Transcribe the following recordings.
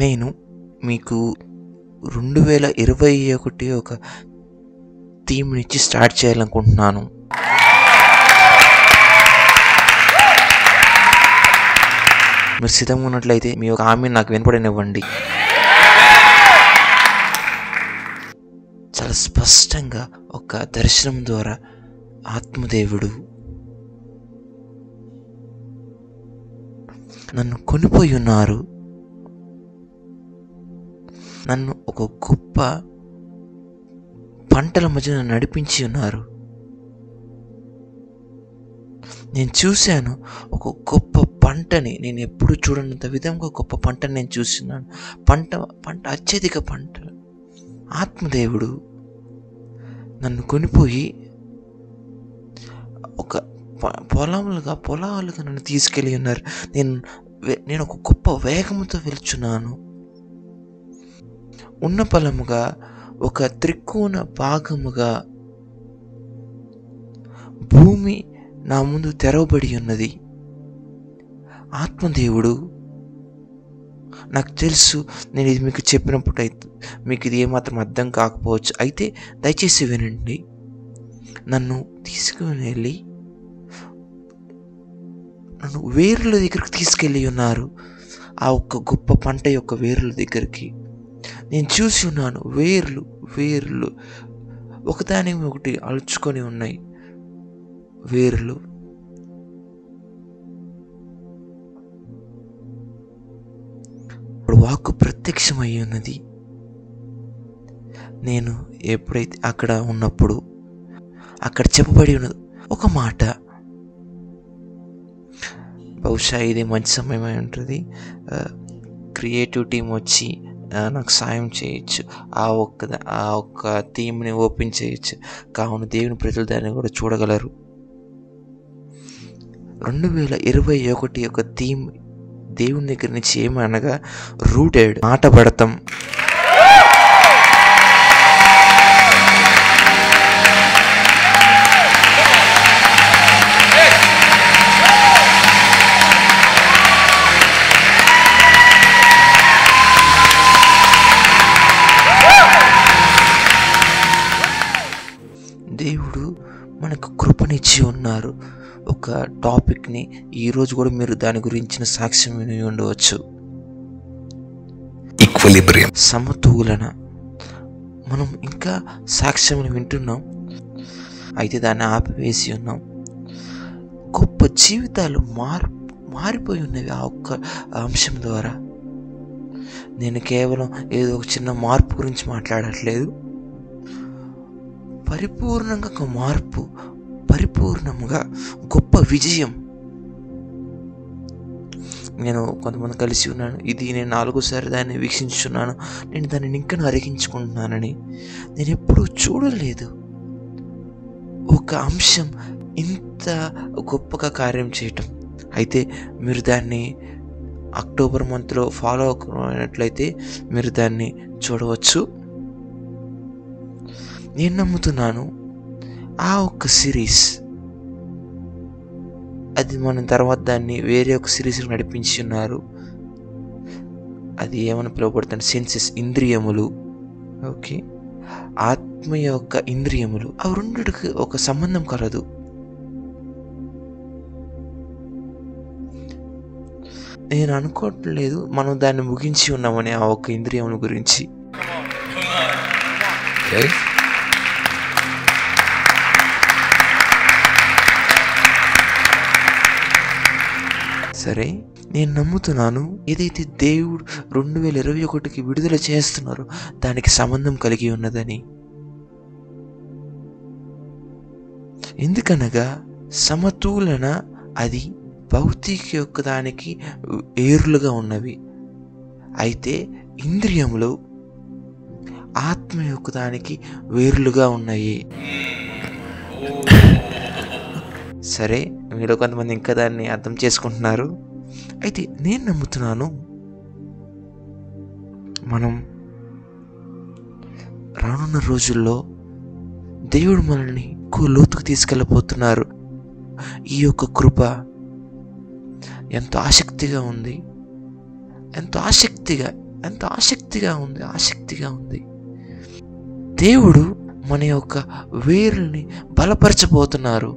నేను మీకు రెండు వేల ఇరవై ఒకటి ఒక థీమ్ నుంచి స్టార్ట్ చేయాలనుకుంటున్నాను. మీరు సిద్ధంగా ఉన్నట్లయితే మీ యొక్క హామీ నాకు వినపడనివ్వండి. చాలా స్పష్టంగా ఒక దర్శనం ద్వారా ఆత్మదేవుడు నన్ను కొనిపోయి ఉన్నారు. నన్ను ఒక గొప్ప పంటల మధ్య నన్ను నడిపించి ఉన్నారు. నేను చూశాను ఒక గొప్ప పంటని. నేను ఎప్పుడు చూడనంత విధంగా గొప్ప పంటని నేను చూస్తున్నాను. పంట పంట అత్యధిక పంట. ఆత్మదేవుడు నన్ను కొనిపోయి ఒక పొలములుగా పొలాలుగా నన్ను తీసుకెళ్ళి ఉన్నారు. నేను వే- నేను ఒక గొప్ప వేగంతో వెళ్తున్నాను. ఉన్న పొలముగా ఒక త్రికోణ భాగముగా భూమి నా ముందు తెరవబడి ఉన్నది. ఆత్మదేవుడు నాకు తెలుసు నేను ఇది మీకు చెప్పినప్పుడు అయితే మీకు ఇది ఏమాత్రం అర్థం కాకపోవచ్చు. అయితే దయచేసి వినండి. నన్ను తీసుకుని వెళ్ళి నన్ను వేర్ల దగ్గరికి తీసుకెళ్ళి ఉన్నారు. ఆ ఒక్క గొప్ప పంట యొక్క వేర్ల దగ్గరికి. నేను చూసి ఉన్నాను. వేర్లు వేర్లు. ఒకదాని ఒకటి అలుచుకొని ఉన్నాయి. వేర్లు. ఇప్పుడు వాక్కు ప్రత్యక్షమై ఉన్నది. నేను ఎప్పుడైతే అక్కడ ఉన్నప్పుడు అక్కడ చెప్పబడి ఉన్నది. ఒక మాట. బహుశా ఇది మంచి సమయమై ఉంటుంది. క్రియేటివ్ టీం వచ్చి నాకు సాయం చేయొచ్చు. ఆ ఒక్క ఆ ఒక్క థీమ్ని ఓపెన్ చేయొచ్చు. కావున దేవుని ప్రజలు దాన్ని కూడా చూడగలరు. రెండు వేల ఇరవై ఒకటి యొక్క థీమ్ దేవుని దగ్గర నుంచి ఏమనగా రూటెడ్ నాటబడతాం పడతాం. ఉన్నారు ఒక టాపిక్ని ఈరోజు కూడా మీరు దాని గురించిన సాక్ష్యం విని ఉండవచ్చు. Equilibrium, సమతూలన మనం ఇంకా సాక్ష్యం వింటున్నాం. అయితే దాన్ని ఆపివేసి ఉన్నాం. గొప్ప జీవితాలు మార్ మారిపోయి ఉన్నవి ఆ ఒక్క అంశం ద్వారా. నేను కేవలం ఏదో ఒక చిన్న మార్పు గురించి మాట్లాడట్లేదు. పరిపూర్ణంగా ఒక మార్పు పరిపూర్ణముగా గొప్ప విజయం. నేను కొంతమంది కలిసి ఉన్నాను. ఇది నేను నాలుగోసారి దాన్ని వీక్షించున్నాను నేను దానిని ఇంకా అరిగించుకుంటున్నానని. నేను ఎప్పుడూ చూడలేదు. ఒక అంశం ఇంత గొప్పగా కార్యం చేయటం. అయితే మీరు దాన్ని అక్టోబర్ మంత్లో ఫాలో అయినట్లయితే మీరు దాన్ని చూడవచ్చు. నేను నమ్ముతున్నాను. ఆ ఒక్క సిరీస్. అది మనం తర్వాత దాన్ని వేరే ఒక సిరీస్ నడిపించి ఉన్నారు. అది ఏమని పిలువబడుతుంది? సెన్సెస్ ఇంద్రియములు. ఓకే. ఆత్మ యొక్క ఇంద్రియములు. అవి రెండుకి ఒక సంబంధం కలదు. నేను అనుకోవట్లేదు మనం దాన్ని ముగించి ఉన్నామని ఆ ఒక్క ఇంద్రియముల గురించి. సరే నేను నమ్ముతున్నాను ఏదైతే దేవుడు రెండు వేల ఇరవై ఒకటికి విడుదల చేస్తున్నారో దానికి సంబంధం కలిగి ఉన్నదని. ఎందుకనగా సమతూలన అది భౌతిక యొక్క దానికి ఏరులుగా ఉన్నవి. అయితే ఇంద్రియములు ఆత్మ యొక్క దానికి వేర్లుగా ఉన్నాయి. సరే మీలో కొంతమంది ఇంకా దాన్ని అర్థం చేసుకుంటున్నారు. అయితే నేను నమ్ముతున్నాను మనం రానున్న రోజుల్లో దేవుడు మనల్ని ఎక్కువ లోతుకు తీసుకెళ్ళబోతున్నారు. ఈ యొక్క కృప ఎంతో ఆసక్తిగా ఉంది. ఎంతో ఆసక్తిగా ఎంత ఆసక్తిగా ఉంది ఆసక్తిగా ఉంది. దేవుడు మన యొక్క వేరుల్ని బలపరచబోతున్నారు.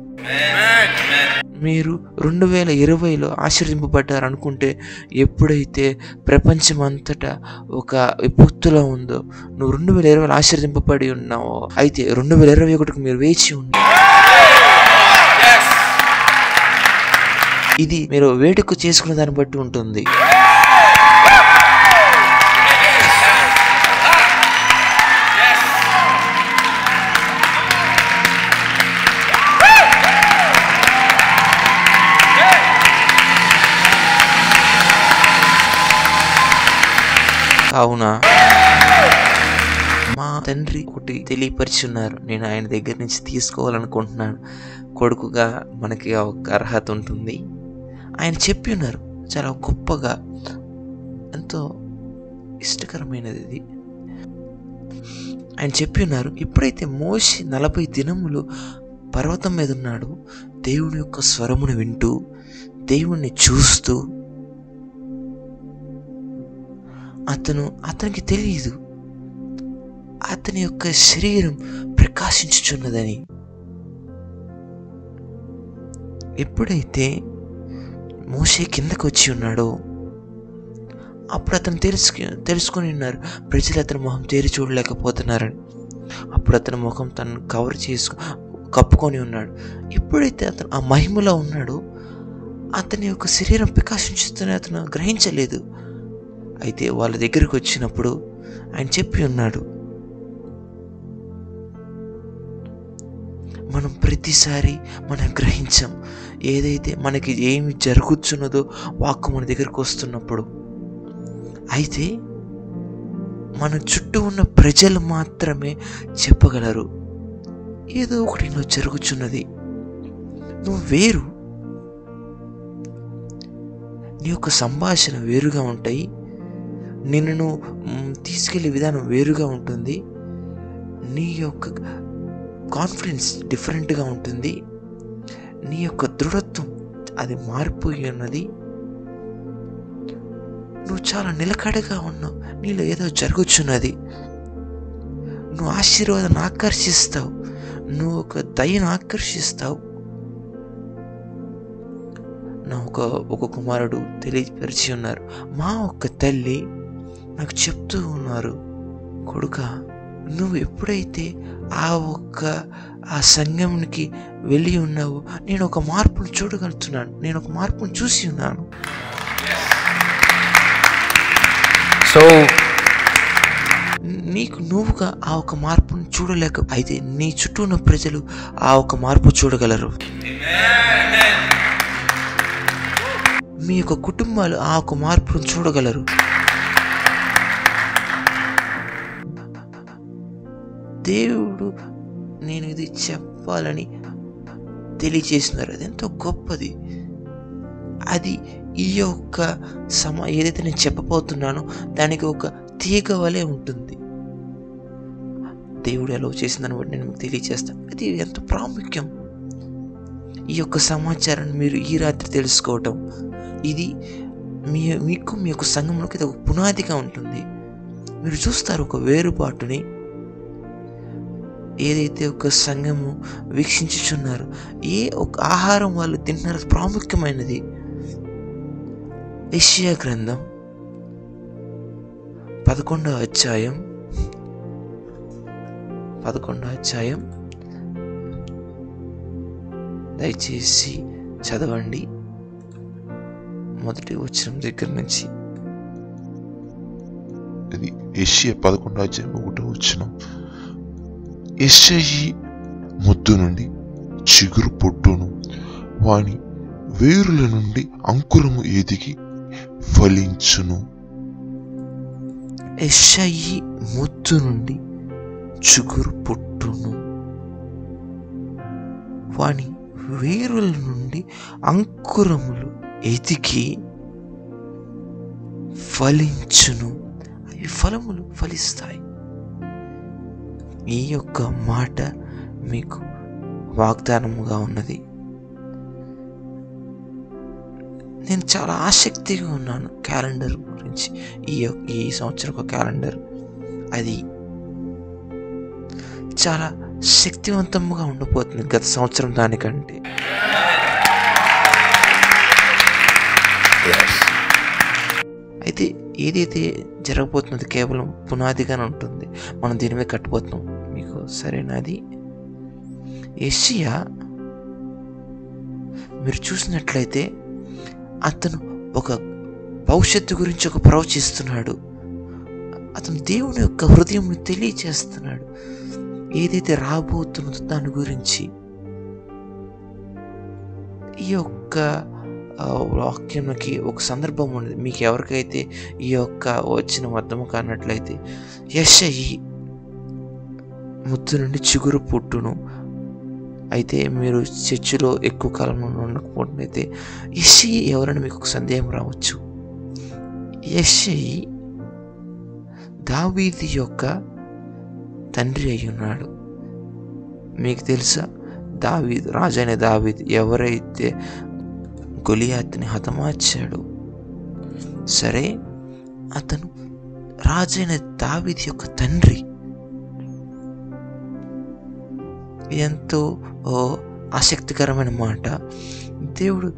మీరు రెండు వేల ఇరవైలో ఆశీర్దింపబడ్డారు అనుకుంటే ఎప్పుడైతే ప్రపంచం అంతటా ఒక విపత్తులో ఉందో నువ్వు రెండు వేల ఇరవైలో ఆశీర్దింపబడి ఉన్నావో అయితే రెండు వేల ఇరవై ఒకటికి మీరు వేచి ఉండి ఇది మీరు వేడుక చేసుకునే దాన్ని బట్టి ఉంటుంది. కావున మా తండ్రి ఒకటి తెలియపరిచి ఉన్నారు నేను ఆయన దగ్గర నుంచి తీసుకోవాలనుకుంటున్నాను. కొడుకుగా మనకి ఒక అర్హత ఉంటుంది. ఆయన చెప్పి ఉన్నారు. చాలా గొప్పగా. ఎంతో ఇష్టకరమైనది ఇది. ఆయన చెప్పి ఉన్నారు ఎప్పుడైతే మోసి నలభై దినములు పర్వతం మీద ఉన్నాడు. దేవుని యొక్క స్వరమును వింటూ దేవుణ్ణి చూస్తూ అతను అతనికి తెలియదు అతని యొక్క శరీరం ప్రకాశించుచున్నదని. ఎప్పుడైతే మోసే కిందకు వచ్చి ఉన్నాడో అప్పుడు అతను తెలుసు తెలుసుకొని ఉన్నారు. ప్రజలు అతని మొహం తేరి చూడలేకపోతున్నారని. అప్పుడు అతని ముఖం తను కవర్ చేసుకు కప్పుకొని ఉన్నాడు. ఎప్పుడైతే అతను ఆ మహిమలో ఉన్నాడో అతని యొక్క శరీరం ప్రకాశించుతూనే అతను గ్రహించలేదు. అయితే వాళ్ళ దగ్గరికి వచ్చినప్పుడు ఆయన చెప్పి ఉన్నాడు మనం ప్రతిసారి మనం గ్రహించాం. ఏదైతే మనకి ఏమి జరుగుతున్నదో వాక్కు మన దగ్గరకు వస్తున్నప్పుడు అయితే మన చుట్టూ ఉన్న ప్రజలు మాత్రమే చెప్పగలరు. ఏదో ఒకటి నువ్వు జరుగుచున్నది. నువ్వు వేరు. నీ యొక్క సంభాషణ వేరుగా ఉంటాయి. నిన్ను తీసుకెళ్ళే విధానం వేరుగా ఉంటుంది. నీ యొక్క కాన్ఫిడెన్స్ డిఫరెంట్గా ఉంటుంది. నీ యొక్క దృఢత్వం అది మారిపోయి ఉన్నది. నువ్వు చాలా నిలకడగా ఉన్నావు. నీలో ఏదో జరుగుచున్నది. నువ్వు ఆశీర్వాదాన్ని ఆకర్షిస్తావు. నువ్వు ఒక దయను ఆకర్షిస్తావు. నా ఒక ఒక కుమారుడు తెలియపరిచి ఉన్నారు. మా ఒక్క తల్లి నాకు చెప్తూ ఉన్నారు కొడుక నువ్వు ఎప్పుడైతే ఆ ఒక్క ఆ సంఘంకి వెళ్ళి ఉన్నావో నేను ఒక మార్పును చూడగలుగుతున్నాను. నేను ఒక మార్పును చూసి ఉన్నాను. So, నీకు నువ్వుగా ఆ ఒక మార్పును చూడలేక అయితే నీ చుట్టూ ఉన్న ప్రజలు ఆ ఒక మార్పు చూడగలరు. మీ యొక్క కుటుంబాలు ఆ ఒక మార్పును చూడగలరు. దేవుడు నేను ఇది చెప్పాలని తెలియచేస్తున్నారు అది ఎంతో గొప్పది. అది ఈ యొక్క సమ ఏదైతే నేను చెప్పబోతున్నానో దానికి ఒక తీగ వలె ఉంటుంది. దేవుడు ఎలా చేసిందని బట్టి నేను మీకు తెలియజేస్తాను. అది ఎంత ప్రాముఖ్యం. ఈ యొక్క సమాచారాన్ని మీరు ఈ రాత్రి తెలుసుకోవటం. ఇది మీ మీకు మీ యొక్క సంఘంలోకి ఇది ఒక పునాదిగా ఉంటుంది. మీరు చూస్తారు ఒక వేరుపాటుని. ఏదైతే ఒక సంఘము వీక్షించుచున్నారు ఏ ఒక ఆహారం వాళ్ళు తింటున్నారు ప్రాముఖ్యమైనది. ఏషియా గ్రంథం పదకొండవ అధ్యాయం. పదకొండవ అధ్యాయం. దయచేసి చదవండి. మొదటి వచ్చిన దగ్గర నుంచి. ఇది ఏషియా పదకొండవ అధ్యాయం ఒకటో వచ్చినాం ఎస్ఐ ముద్దు నుండి చిగురు పొట్టును వాని వేరుల నుండి అంకురము ఎదిగి ఫలించును. ఎస్ఐ ముద్దు నుండి చిగురు పొట్టును వాని వేరుల నుండి అంకురములు ఎదిగి ఫలించును. అవి ఫలములు ఫలిస్తాయి. ఈ యొక్క మాట మీకు వాగ్దానముగా ఉన్నది. నేను చాలా ఆసక్తిగా ఉన్నాను క్యాలెండర్ గురించి. ఈ యొక్క- ఈ సంవత్సరం ఒక క్యాలెండర్. అది చాలా శక్తివంతంగా ఉండిపోతుంది గత సంవత్సరం దానికంటే. Yes. అయితే ఏదైతే జరగబోతున్నది కేవలం పునాదిగానే ఉంటుంది. మనం దీని మీద కట్టబోతున్నాం. సరైనది? ఏషియా మీరు చూసినట్లయితే అతను ఒక భవిష్యత్తు గురించి ఒక ప్రవచిస్తున్నాడు అతను దేవుని యొక్క హృదయం తెలియచేస్తున్నాడు. ఏదైతే రాబోతున్నదో దాని గురించి. ఈ యొక్క వాక్యంకి ఒక సందర్భం ఉంది. మీకు ఎవరికైతే ఈ యొక్క వచ్చిన అర్థము కానట్లయితే యశయి ముద్దు నుండి చిగురు పుట్టును. అయితే మీరు చర్చిలో ఎక్కువ కాలం ఉండకపోతే యశయి ఎవరని మీకు ఒక సందేహం రావచ్చు. యశయి దావీది యొక్క తండ్రి అయి ఉన్నాడు. మీకు తెలుసా? దావీద్ రాజైన దావీద్ ఎవరైతే గొలియాత్ని హతమార్చాడు సరే అతను రాజైన దావీద్ యొక్క తండ్రి. ఎంతో ఆసక్తికరమైన మాట. దేవుడు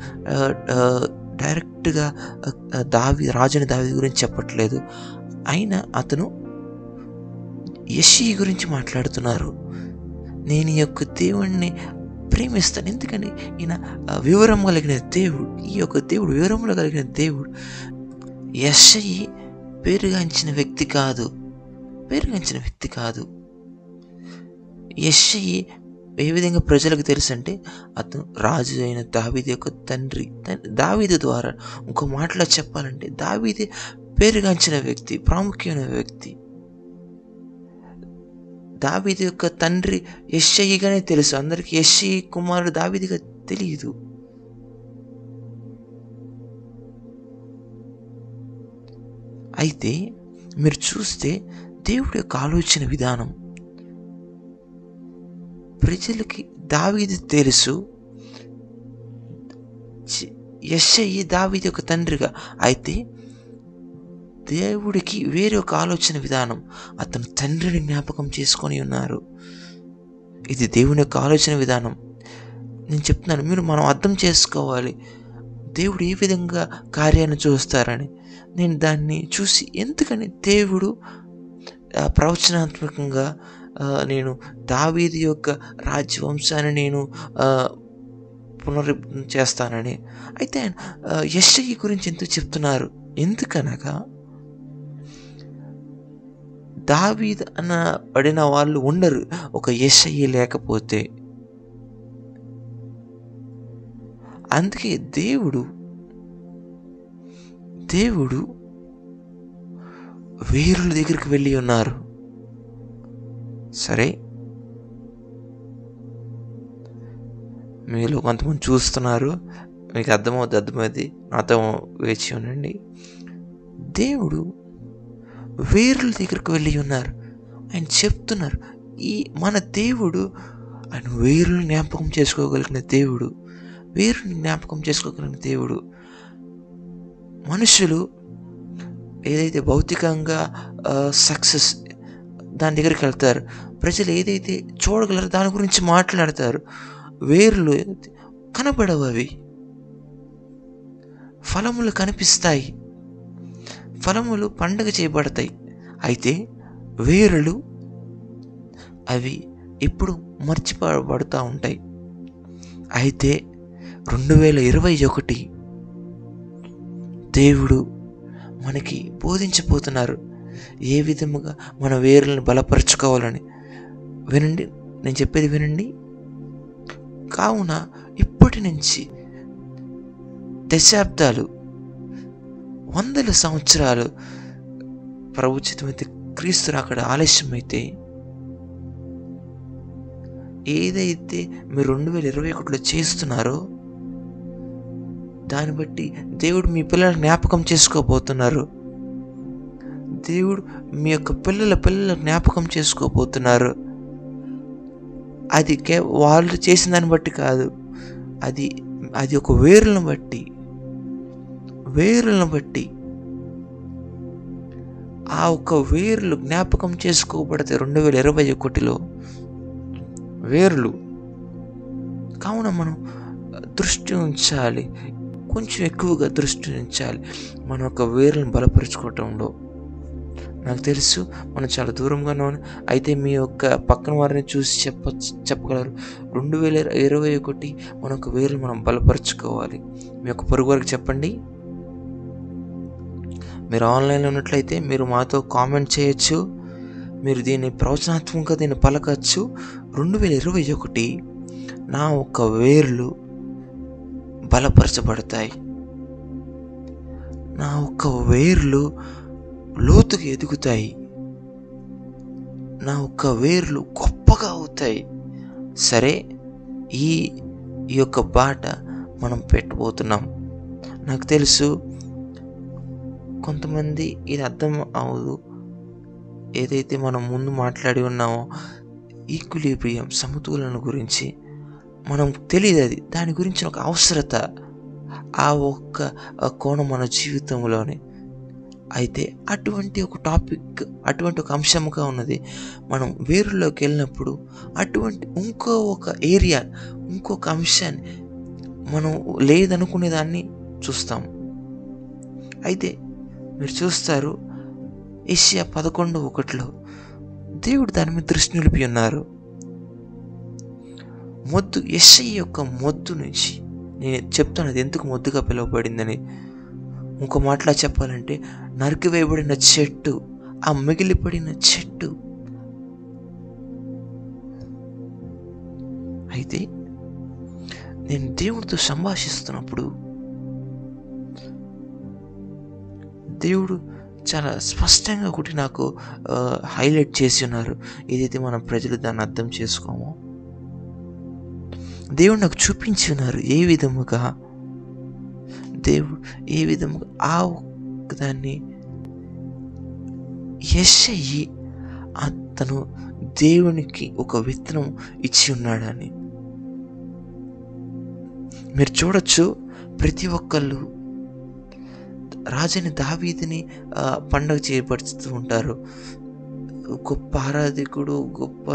డైరెక్ట్గా దావి రాజుని దావి గురించి చెప్పట్లేదు. అయినా అతను యషి గురించి మాట్లాడుతున్నారు. నేను ఈ యొక్క దేవుణ్ణి ప్రేమిస్తాను. ఎందుకని? ఈయన వివరం కలిగిన దేవుడు ఈ యొక్క దేవుడు వివరంలో కలిగిన దేవుడు యషయి పేరుగాంచిన వ్యక్తి కాదు. పేరుగాంచిన వ్యక్తి కాదు. యషయి ఏ విధంగా ప్రజలకు తెలుసు అంటే అతను రాజు అయిన దావీది యొక్క తండ్రి. తన్- దావీదు ద్వారా ఇంకో మాటలో చెప్పాలంటే దావీది పేరుగాంచిన వ్యక్తి ప్రాముఖ్యమైన వ్యక్తి. దావీది యొక్క తండ్రి యశ్షయిగానే తెలుసు. అందరికి యశ్షి కుమారుడు దావీదిగా తెలియదు అయితే మీరు చూస్తే దేవుడి యొక్క ఆలోచన విధానం. ప్రజలకి దావీది తెలుసు. ఎస్ఐ దావీది యొక్క తండ్రిగా. అయితే దేవుడికి వేరే ఒక ఆలోచన విధానం అతను తండ్రిని జ్ఞాపకం చేసుకొని ఉన్నారు. ఇది దేవుని యొక్క ఆలోచన విధానం. నేను చెప్తున్నాను మీరు మనం అర్థం చేసుకోవాలి. దేవుడు ఏ విధంగా కార్యాన్ని చూస్తారని. నేను దాన్ని చూసి ఎందుకని దేవుడు ప్రవచనాత్మకంగా నేను దావీది యొక్క రాజ్యవంశాన్ని నేను పునరు చేస్తానని. అయితే ఆయన యశ్ఐ గురించి ఎందుకు చెప్తున్నారు? ఎందుకనగా దావీద్ అన్న పడిన వాళ్ళు ఉండరు. ఒక యశ్ఐ లేకపోతే. అందుకే దేవుడు దేవుడు వీరుల దగ్గరికి వెళ్ళి ఉన్నారు. సరే. మీలో కొంతమంది చూస్తున్నారు. మీకు అర్థమవుతుంది అర్థమైంది నాతో వేచి ఉండండి. దేవుడు వీరుల దగ్గరికి వెళ్ళి ఉన్నారు. ఆయన చెప్తున్నారు ఈ మన దేవుడు ఆయన వేరుని జ్ఞాపకం చేసుకోగలిగిన దేవుడు వీరుని జ్ఞాపకం చేసుకోగలిగిన దేవుడు. మనుషులు ఏదైతే భౌతికంగా సక్సెస్ దాని దగ్గరికి వెళ్తారు. ప్రజలు ఏదైతే చూడగలరో దాని గురించి మాట్లాడతారు. వేర్లు కనబడవు అవి ఫలములు కనిపిస్తాయి. ఫలములు పండగ చేయబడతాయి. అయితే వేరులు అవి ఎప్పుడు మర్చిపోబడుతూ ఉంటాయి. అయితే రెండు వేల ఇరవై ఒకటి దేవుడు మనకి బోధించబోతున్నారు. ఏ విధముగా మన వేరులను బలపరచుకోవాలని? వినండి నేను చెప్పేది వినండి. కావున ఇప్పటి నుంచి దశాబ్దాలు వందల సంవత్సరాలు ప్రభుత్వమైతే క్రీస్తు అక్కడ ఆలస్యమైతే ఏదైతే మీరు రెండు వేల ఇరవై ఒకటిలో చేస్తున్నారో దాన్ని బట్టి దేవుడు మీ పిల్లల జ్ఞాపకం చేసుకోబోతున్నారు. దేవుడు మీ యొక్క పిల్లల పిల్లల జ్ఞాపకం చేసుకోబోతున్నారు. అది కే వాళ్ళు చేసిన దాన్ని బట్టి కాదు. అది అది ఒక వేరులను బట్టి. వేరులను బట్టి. ఆ ఒక్క వేర్లు జ్ఞాపకం చేసుకోబడితే రెండు వేల ఇరవై ఒకటిలో వేర్లు కావున మనం దృష్టి ఉంచాలి. కొంచెం ఎక్కువగా దృష్టి ఉంచాలి. మన యొక్క వేర్లను బలపరుచుకోవటంలో. నాకు తెలుసు మనం చాలా దూరంగానే ఉన్నాం అయితే మీ యొక్క పక్కన వారిని చూసి చెప్ప చెప్పగలరు. రెండు వేల ఇరవై ఒకటి మన యొక్క వేలు మనం బలపరుచుకోవాలి. మీ యొక్క పొరుగు వారికి చెప్పండి. మీరు ఆన్లైన్లో ఉన్నట్లయితే మీరు మాతో కామెంట్ చేయొచ్చు. మీరు దీన్ని ప్రవచనాత్మకంగా దీన్ని పలకచ్చు. రెండు వేల ఇరవై ఒకటి నా ఒక్క వేర్లు బలపరచబడతాయి. నా ఒక్క వేర్లు లోతుగా ఎదుగుతాయి. నా ఒక్క వేర్లు గొప్పగా అవుతాయి. సరే ఈ ఈ యొక్క బాట మనం పెట్టబోతున్నాం. నాకు తెలుసు కొంతమంది ఇది అర్థం అవ్వదు. ఏదైతే మనం ముందు మాట్లాడి ఉన్నామో ఈక్విలిబ్రియం సమతులన గురించి మనం తెలియదు అది. దాని గురించి ఒక అవసరత ఆ ఒక్క ఆ కోణం మన జీవితంలోనే. అయితే అటువంటి ఒక టాపిక్ అటువంటి ఒక అంశముగా ఉన్నది. మనం వేరులోకి వెళ్ళినప్పుడు అటువంటి ఇంకో ఒక ఏరియా ఇంకొక అంశాన్ని మనం లేదనుకునే దాన్ని చూస్తాం. అయితే మీరు చూస్తారు ఏషియా పదకొండు ఒకటిలో దేవుడు దాని మీద దృష్టి నిలిపి ఉన్నారు. మొద్దు ఎస్ఐ యొక్క మొద్దు నుంచి నేను చెప్తాను అది ఎందుకు మొద్దుగా పిలువబడిందని. ఇంకో మాటలా చెప్పాలంటే నరికివేయబడిన చెట్టు ఆ మిగిలిపడిన చెట్టు. అయితే నేను దేవుడితో సంభాషిస్తున్నప్పుడు దేవుడు చాలా స్పష్టంగా ఒకటి నాకు హైలైట్ చేసి ఉన్నారు. ఏదైతే మనం ప్రజలు దాన్ని అర్థం చేసుకోమో దేవుడు నాకు చూపించి ఉన్నారు ఏ విధముగా దేవుడు ఏ విధముగా ఆ దాన్ని ఎస్ఐ అయ్యి అతను దేవునికి ఒక విత్తనం ఇచ్చి ఉన్నాడని. మీరు చూడొచ్చు ప్రతి ఒక్కళ్ళు రాజుని దావీదిని పండగ చేయబడుతూ ఉంటారు. గొప్ప ఆరాధికుడు గొప్ప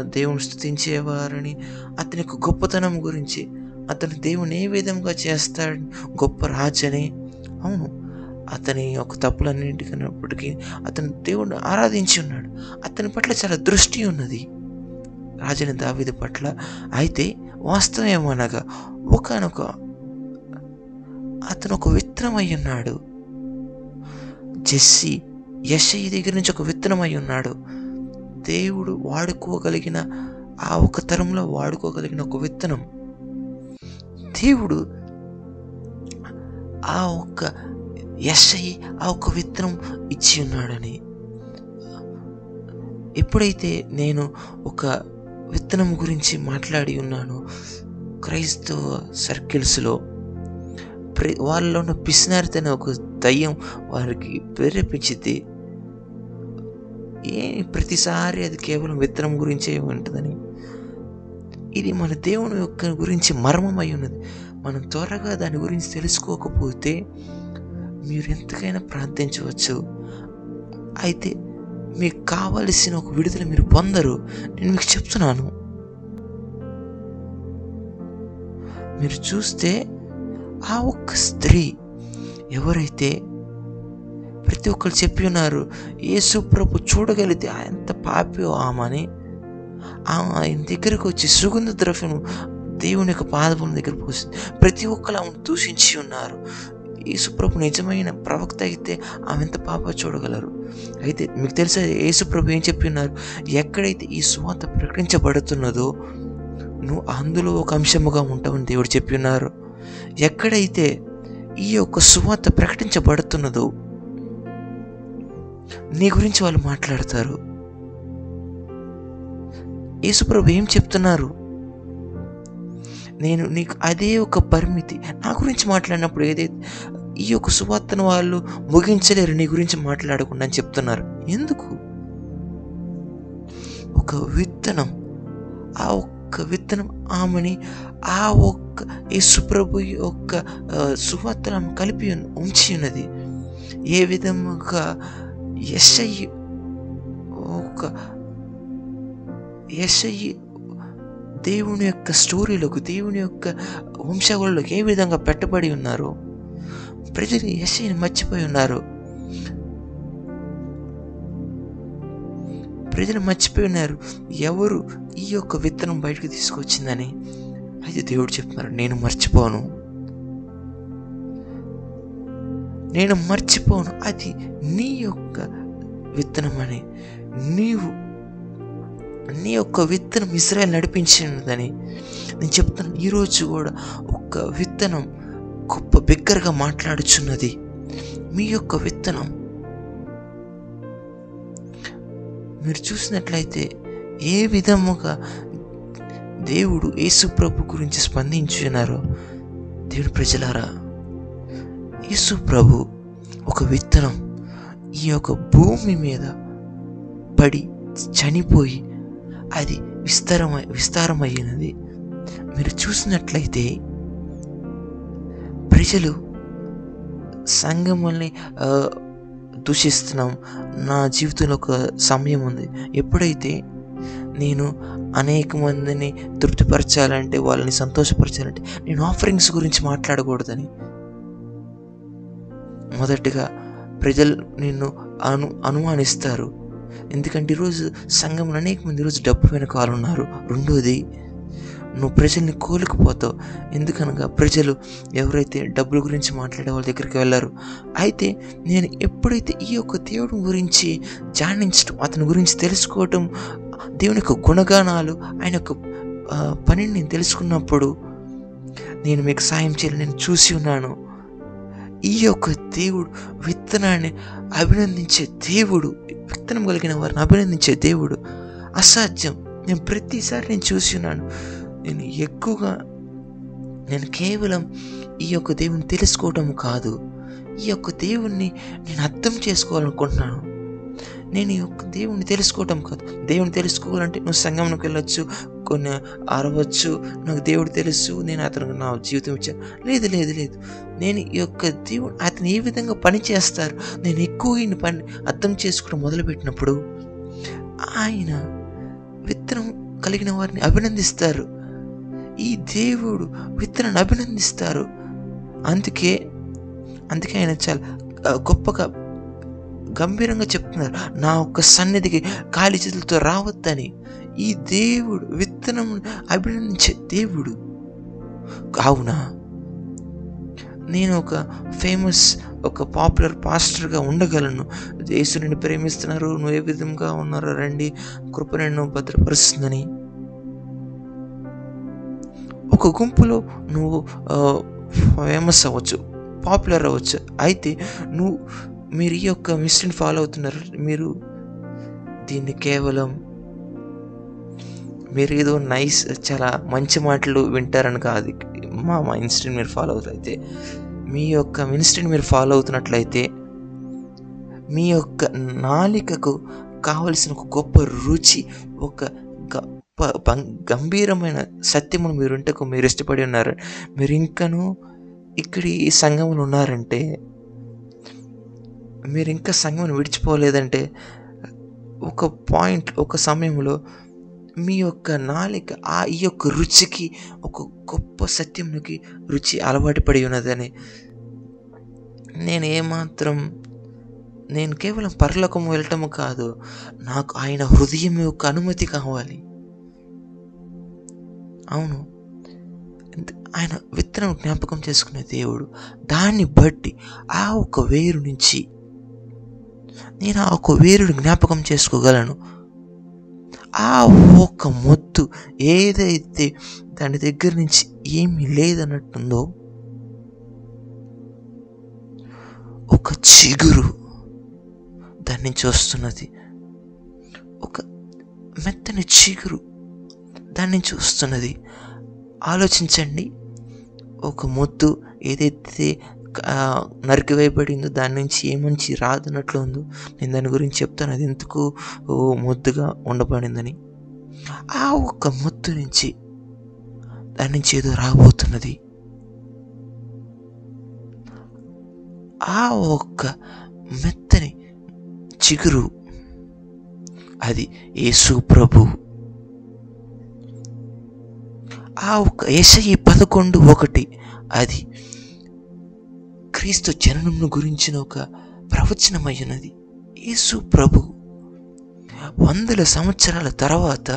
దేవుని స్థుతించేవారని అతని యొక్క గొప్పతనం గురించి అతను దేవుని ఏ విధంగా చేస్తాడు గొప్ప రాజని. అవును అతని యొక్క తప్పులన్నింటికన్నప్పటికీ అతను దేవుడిని ఆరాధించి ఉన్నాడు. అతని పట్ల చాలా దృష్టి ఉన్నది. రాజని దావిది పట్ల అయితే వాస్తవం ఏమనగా ఒకనొక అతను ఒక విత్తనం ఉన్నాడు. జెస్సి యశయ్య దగ్గర నుంచి ఒక విత్తనం ఉన్నాడు. దేవుడు వాడుకోగలిగిన ఆ ఒక తరంలో వాడుకోగలిగిన ఒక విత్తనం. దేవుడు ఆ ఒక్క ఎస్ఐ ఆ ఒక విత్తనం ఇచ్చి ఉన్నాడని. ఎప్పుడైతే నేను ఒక విత్తనం గురించి మాట్లాడి ఉన్నాను క్రైస్తవ సర్కిల్స్లో ప్రే వాళ్ళలో ఉన్న పిసినారితనే ఒక దయ్యం వారికి ప్రేరేపించింది. ఏ ప్రతిసారి అది కేవలం విత్తనం గురించే ఉంటుందని. ఇది మన దేవుని యొక్క గురించి మర్మమై ఉన్నది. మనం త్వరగా దాని గురించి తెలుసుకోకపోతే మీరు ఎంతకైనా ప్రార్థించవచ్చు. అయితే మీకు కావలసిన ఒక విడుదల మీరు పొందరు. నేను మీకు చెప్తున్నాను. మీరు చూస్తే ఆ ఒక్క స్త్రీ ఎవరైతే ప్రతి ఒక్కరు చెప్పి ఉన్నారు యేసు ప్రభు చూడగలిగితే ఎంత పాపో ఆమెని ఆమె ఆయన దగ్గరకు వచ్చి సుగంధ ద్రవ్యం దేవుని యొక్క పాదపుల దగ్గర పోసింది ప్రతి ఒక్కరు ఆమెను దూషించి ఉన్నారు. యేసుప్రభు నిజమైన ప్రవక్త అయితే ఆమె ఎంత పాప చూడగలరు. అయితే మీకు తెలుసా యేసుప్రభు ఏం చెప్పి ఉన్నారు? ఎక్కడైతే ఈ సువార్త ప్రకటించబడుతున్నదో నువ్వు అందులో ఒక అంశముగా ఉంటావని దేవుడు చెప్పి ఉన్నారు. ఎక్కడైతే ఈ యొక్క సువార్త ప్రకటించబడుతున్నదో నీ గురించి వాళ్ళు మాట్లాడతారు. యేసుప్రభు ఏం చెప్తున్నారు? నేను నీకు అదే ఒక పరిమితి నా గురించి మాట్లాడినప్పుడు ఏదైతే ఈ యొక్క సువార్తను వాళ్ళు ముగించలేరు. నీ గురించి మాట్లాడకుండా అని చెప్తున్నారు. ఎందుకు? ఒక విత్తనం ఆ ఒక్క విత్తనం ఆమెని ఆ ఒక్క యేసుప్రభు యొక్క సువార్తను సువార్తలను కలిపి ఉంచి ఉన్నది. ఏ విధముగా ఎస్ఐ ఒక ఎస్ఐ దేవుని యొక్క స్టోరీలకు దేవుని యొక్క వంశావళిలోకి ఏ విధంగా పెట్టబడి ఉన్నారు ప్రజలు ఎస్ఐని మర్చిపోయి ఉన్నారు. ప్రజలు మర్చిపోయి ఉన్నారు. ఎవరు ఈ యొక్క విత్తనం బయటకు తీసుకొచ్చిందని? అయితే దేవుడు చెప్తున్నారు నేను మర్చిపోను. నేను మర్చిపోను. అది నీ యొక్క విత్తనం అని నీవు నీ యొక్క విత్తనం ఇస్రాయల్ నడిపించినదని నేను చెప్తాను ఈరోజు కూడా ఒక విత్తనం గొప్ప బిగ్గరగా మాట్లాడుచున్నది మీ యొక్క విత్తనం. మీరు చూసినట్లయితే ఏ విధముగా దేవుడు యేసుప్రభు గురించి స్పందించున్నారో దేవుడు ప్రజలారా యేసుప్రభు ఒక విత్తనం ఈ యొక్క భూమి మీద పడి చనిపోయి అది విస్తారమై విస్తారమైనది. మీరు చూసినట్లయితే ప్రజలు సంఘముల్ని దూషిస్తున్నాం. నా జీవితంలో ఒక సమయం ఉంది. ఎప్పుడైతే నేను అనేక మందిని తృప్తిపరచాలంటే వాళ్ళని సంతోషపరచాలంటే నేను ఆఫరింగ్స్ గురించి మాట్లాడకూడదని మొదటిగా ప్రజలు నిన్ను అను అనుమానిస్తారు. ఎందుకంటే ఈరోజు సంఘంలో అనేక మంది ఈరోజు డబ్బు వెనకాలన్నారు రెండోది నువ్వు ప్రజల్ని కోలుకుపోతావు ఎందుకనగా ప్రజలు ఎవరైతే డబ్బుల గురించి మాట్లాడే వాళ్ళ దగ్గరికి వెళ్ళారు అయితే నేను ఎప్పుడైతే ఈ యొక్క దేవుడి గురించి ధ్యానించడం అతని గురించి తెలుసుకోవటం దేవుని యొక్క గుణగానాలు ఆయన యొక్క పనిని నేను తెలుసుకున్నప్పుడు నేను మీకు సాయం చేయాలని నేను చూసి ఉన్నాను. ఈ యొక్క దేవుడు విత్తనాన్ని అభినందించే దేవుడు విత్తనం కలిగిన వారిని అభినందించే దేవుడు అసాధ్యం. నేను ప్రతిసారి నేను చూసి ఉన్నాను. నేను ఎక్కువగా నేను కేవలం ఈ యొక్క దేవుని తెలుసుకోవటం కాదు. ఈ యొక్క దేవుణ్ణి నేను అర్థం చేసుకోవాలనుకుంటున్నాను. నేను ఈ యొక్క దేవుణ్ణి తెలుసుకోవటం కాదు. దేవుని తెలుసుకోవాలంటే నువ్వు సంఘంలోకి వెళ్ళొచ్చు కొన్ని అరవచ్చు నాకు దేవుడు తెలుసు నేను అతనికి నా జీవితం ఇచ్చాను లేదు లేదు లేదు. నేను ఈ యొక్క దేవుడు అతను ఏ విధంగా పని చేస్తారు? నేను ఎక్కువ ఈయన పని అర్థం చేసుకోవడం మొదలుపెట్టినప్పుడు ఆయన విత్తనం కలిగిన వారిని అభినందిస్తారు. ఈ దేవుడు విత్తనాన్ని అభినందిస్తారు. అందుకే అందుకే ఆయన చాలా గొప్పగా గంభీరంగా చెప్తున్నారు. నా ఒక్క సన్నిధికి ఖాళీ చేతులతో రావద్దని. ఈ దేవుడు విత్తనం అభినందించే దేవుడు. కావున నేను ఒక ఫేమస్ ఒక పాపులర్ పాస్టర్గా ఉండగలను. యేసు నిన్ను ప్రేమిస్తున్నారు నువ్వు ఏ విధంగా ఉన్నారో రండి కృప నిన్ను భద్రపరుస్తుందని. ఒక గుంపులో నువ్వు ఫేమస్ అవ్వచ్చు పాపులర్ అవ్వచ్చు. అయితే నువ్వు మీరు ఈ యొక్క మిస్ని ఫాలో అవుతున్నారు. మీరు దీన్ని కేవలం మీరు ఏదో నైస్ చాలా మంచి మాటలు వింటారని కాదు. మా మా ఇన్స్టెంట్ మీరు ఫాలో అవుతారైతే మీ యొక్క మినిస్ట్రీని మీరు ఫాలో అవుతున్నట్లయితే మీ యొక్క నాలికకు కావలసిన ఒక గొప్ప రుచి ఒక గంభీరమైన సత్యమును మీరుంటకు మీరు ఇష్టపడి ఉన్నారు. మీరు ఇంకను ఇక్కడ ఈ సంఘంలో ఉన్నారంటే మీరు ఇంకా సంఘం విడిచిపోలేదంటే ఒక పాయింట్ ఒక సమయంలో మీ యొక్క నాలిక ఆ ఈ యొక్క రుచికి ఒక గొప్ప సత్యంకి రుచి అలవాటు పడి ఉన్నదని నేను ఏమాత్రం నేను కేవలం పరలోకం వెళ్ళటము కాదు నాకు ఆయన హృదయం యొక్క అనుమతి కావాలి. అవును. ఆయన విత్తనం జ్ఞాపకం చేసుకునే దేవుడు. దాన్ని బట్టి ఆ ఒక వేరు నుంచి నేను ఆ ఒక వేరుని జ్ఞాపకం చేసుకోగలను. ఆ ఒక్క మొత్తు ఏదైతే దాని దగ్గర నుంచి ఏమీ లేదన్నట్టుందో ఒక చిగురు దాని నుంచి వస్తున్నది. ఒక మెత్తని చిగురు దాన్ని చూస్తున్నది. ఆలోచించండి. ఒక మొద్దు ఏదైతే నరికివేయబడిందో దాని నుంచి ఏ మంచి రాదన్నట్లు ఉందో నేను దాని గురించి చెప్తాను. అది ఎందుకు ఓ మొద్దుగా ఉండబడిందని. ఆ ఒక్క మొద్దు నుంచి దాని నుంచి ఏదో రాబోతున్నది. ఆ ఒక్క మెత్తని చిగురు అది యేసు ప్రభు. ఆ ఒక్క ఏసయి పదకొండు ఒకటి. అది క్రీస్తు జననమును గురించిన ఒక ప్రవచనమైనది యేసు ప్రభు వందల సంవత్సరాల తర్వాత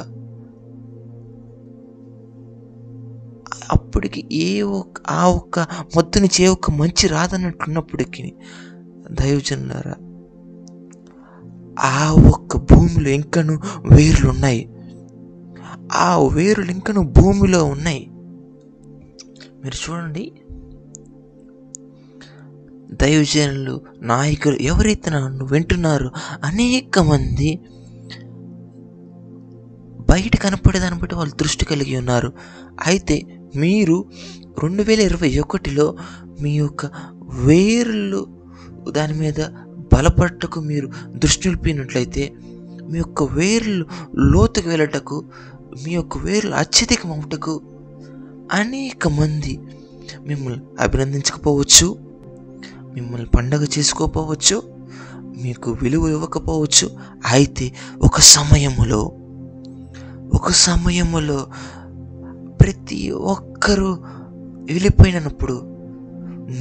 అప్పటికి ఏ ఒక్క ఆ ఒక్క మొత్తం నుంచి ఏ ఒక్క మంచి రాదన్నట్లున్నప్పటికీ దైవజనులారా ఆ ఒక్క భూమిలో ఇంకను వేర్లు ఉన్నాయి ఆ వేరులు ఇంకను భూమిలో ఉన్నాయి. మీరు చూడండి. దైవజనులు నాయకులు ఎవరైతే నన్ను వింటున్నారో అనేక మంది బయట కనపడే దాన్ని బట్టి వాళ్ళు దృష్టి కలిగి ఉన్నారు. అయితే మీరు రెండు వేల ఇరవై ఒకటిలో మీ యొక్క వేర్లు దాని మీద బలపడటకు మీరు దృష్టి నిలిపినట్లయితే మీ యొక్క వేర్లు లోతుకు వెళ్ళటకు మీ యొక్క వేర్లు అత్యధికమవుటకు అనేక మంది మిమ్మల్ని అభినందించకపోవచ్చు మిమ్మల్ని పండగ చేసుకోకపోవచ్చు మీకు విలువ ఇవ్వకపోవచ్చు. అయితే ఒక సమయములో ఒక సమయములో ప్రతి ఒక్కరూ వెళ్ళిపోయినప్పుడు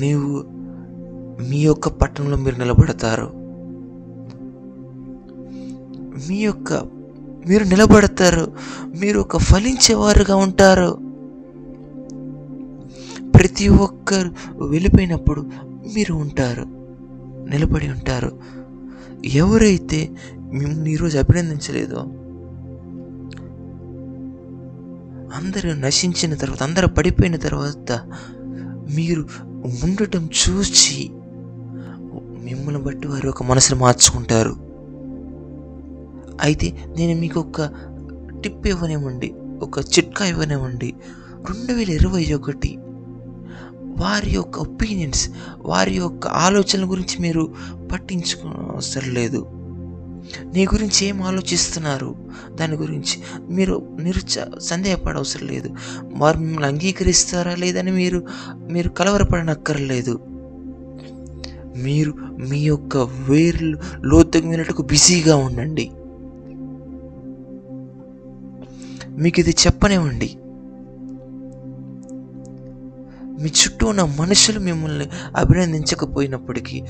నీవు మీ యొక్క పట్టణంలో మీరు నిలబడతారు. మీ యొక్క మీరు నిలబడతారు. మీరు ఒక ఫలించేవారుగా ఉంటారు. ప్రతి ఒక్కరు వెళ్ళిపోయినప్పుడు మీరు ఉంటారు. నిలబడి ఉంటారు. ఎవరైతే మిమ్మల్ని ఈరోజు అభినందించలేదో అందరూ నశించిన తర్వాత అందరూ పడిపోయిన తర్వాత మీరు ఉండటం చూసి మిమ్మల్ని బట్టి వారు ఒక మనసును మార్చుకుంటారు. అయితే నేను మీకు ఒక టిప్ ఇవ్వనివ్వండి. ఒక చిట్కా ఇవ్వనివ్వండి. రెండు వేల ఇరవై ఒకటి వారి యొక్క ఒపీనియన్స్ వారి యొక్క ఆలోచనల గురించి మీరు పట్టించుకోవసరం లేదు నీ గురించి ఏం ఆలోచిస్తున్నారు? దాని గురించి మీరు నిరుచ సందేహపడవసరం లేదు వారు మిమ్మల్ని అంగీకరిస్తారా లేదని మీరు మీరు కలవరపడనక్కర్లేదు. మీరు మీ యొక్క వేర్లు లోతుకు వెళ్ళటకు బిజీగా ఉండండి. మీకు ఇది చెప్పనివ్వండి మీ చుట్టూ ఉన్న మనుషులు మిమ్మల్ని అభినందించకపోయినప్పటికీ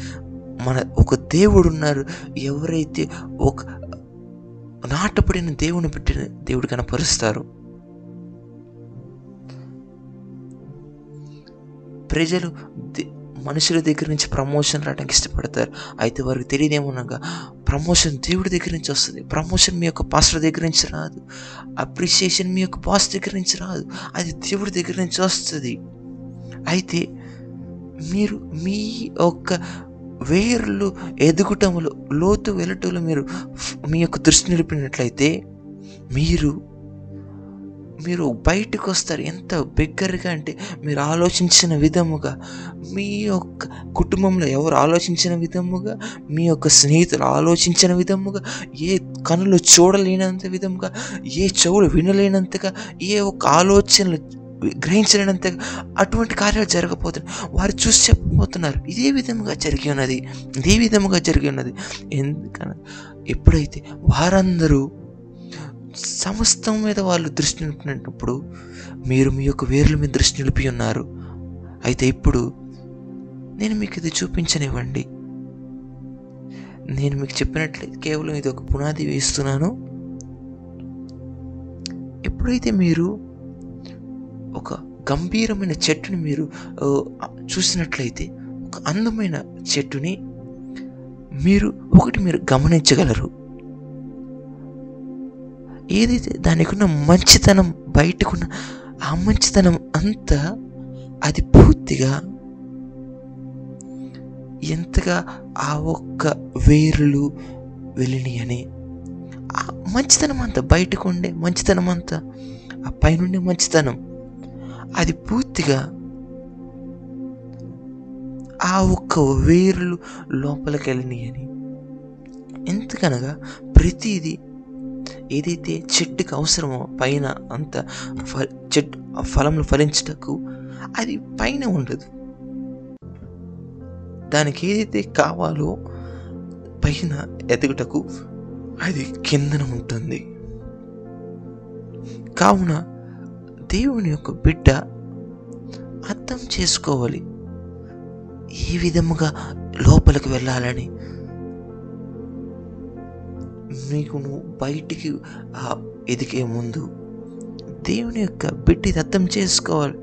మన ఒక దేవుడు ఉన్నారు ఎవరైతే ఒక నాటపడిన దేవుని పెట్టిన దేవుడు కనపరుస్తారు. ప్రజలు మనుషుల దగ్గర నుంచి ప్రమోషన్ రావడానికి ఇష్టపడతారు. అయితే వారికి తెలియదేమనగా ప్రమోషన్ దేవుడి దగ్గర నుంచి వస్తుంది. ప్రమోషన్ మీ యొక్క పాస్టర్ దగ్గర నుంచి రాదు. అప్రిషియేషన్ మీ యొక్క బాస్ దగ్గర నుంచి రాదు. అది దేవుడి దగ్గర నుంచి వస్తుంది. అయితే మీరు మీ యొక్క వేర్లు ఎదుగుటములు లోతు వెలటలు మీరు మీ యొక్క దృష్టి నిలిపినట్లయితే మీరు మీరు బయటకు వస్తారు ఎంత బిగ్గరగా అంటే మీరు ఆలోచించిన విధముగా మీ యొక్క కుటుంబంలో ఎవరు ఆలోచించిన విధముగా మీ యొక్క స్నేహితులు ఆలోచించిన విధముగా ఏ కనులు చూడలేనంత విధముగా ఏ చెవులు వినలేనంతగా ఏ ఒక్క ఆలోచనలు గ్రహించలేనంతగా అటువంటి కార్యాలు జరగబోతున్నాయి. వారు చూసి చెప్పబోతున్నారు. ఇదే విధముగా జరిగి ఉన్నది. ఇదే విధముగా జరిగి ఉన్నది. ఎందుకన ఎప్పుడైతే వారందరూ సమస్తం మీద వాళ్ళు దృష్టి నిలిపినప్పుడు మీరు మీ యొక్క వేర్ల మీద దృష్టి నిలిపి ఉన్నారు. అయితే ఇప్పుడు నేను మీకు ఇది చూపించనివ్వండి. నేను మీకు చెప్పినట్లయితే కేవలం ఇది ఒక పునాది వేస్తున్నాను. ఎప్పుడైతే మీరు ఒక గంభీరమైన చెట్టుని మీరు చూసినట్లయితే ఒక అందమైన చెట్టుని మీరు ఒకటి మీరు గమనించగలరు. ఏదైతే దానికి ఉన్న మంచితనం బయటకున్న ఆ మంచితనం అంతా అది పూర్తిగా ఎంతగా ఆ ఒక్క వేర్లు వెళ్ళినాయి అని ఆ మంచితనం అంతా బయటకు ఉండే మంచితనం అంతా ఆ పైనుండే మంచితనం అది పూర్తిగా ఆ ఒక్క వేర్లు లోపలికి వెళ్ళినాయి అని. ఎందుకనగా ప్రతిదీ ఏదైతే చెట్టుకి అవసరమో పైన అంత ఫ- చెట్టు ఫలంను ఫలములు ఫలించుటకు అది పైన ఉండదు. దానికి ఏదైతే కావాలో పైన ఎదుగుటకు అది కిందన ఉంటుంది. కావున దేవుని యొక్క బిడ్డ అర్థం చేసుకోవాలి. ఏ విధముగా లోపలికి వెళ్ళాలని నీకు నువ్వు బయటికి ఆ ఎదిగే ముందు దేవుని యొక్క బిడ్డ ఇది అర్థం చేసుకోవాలి.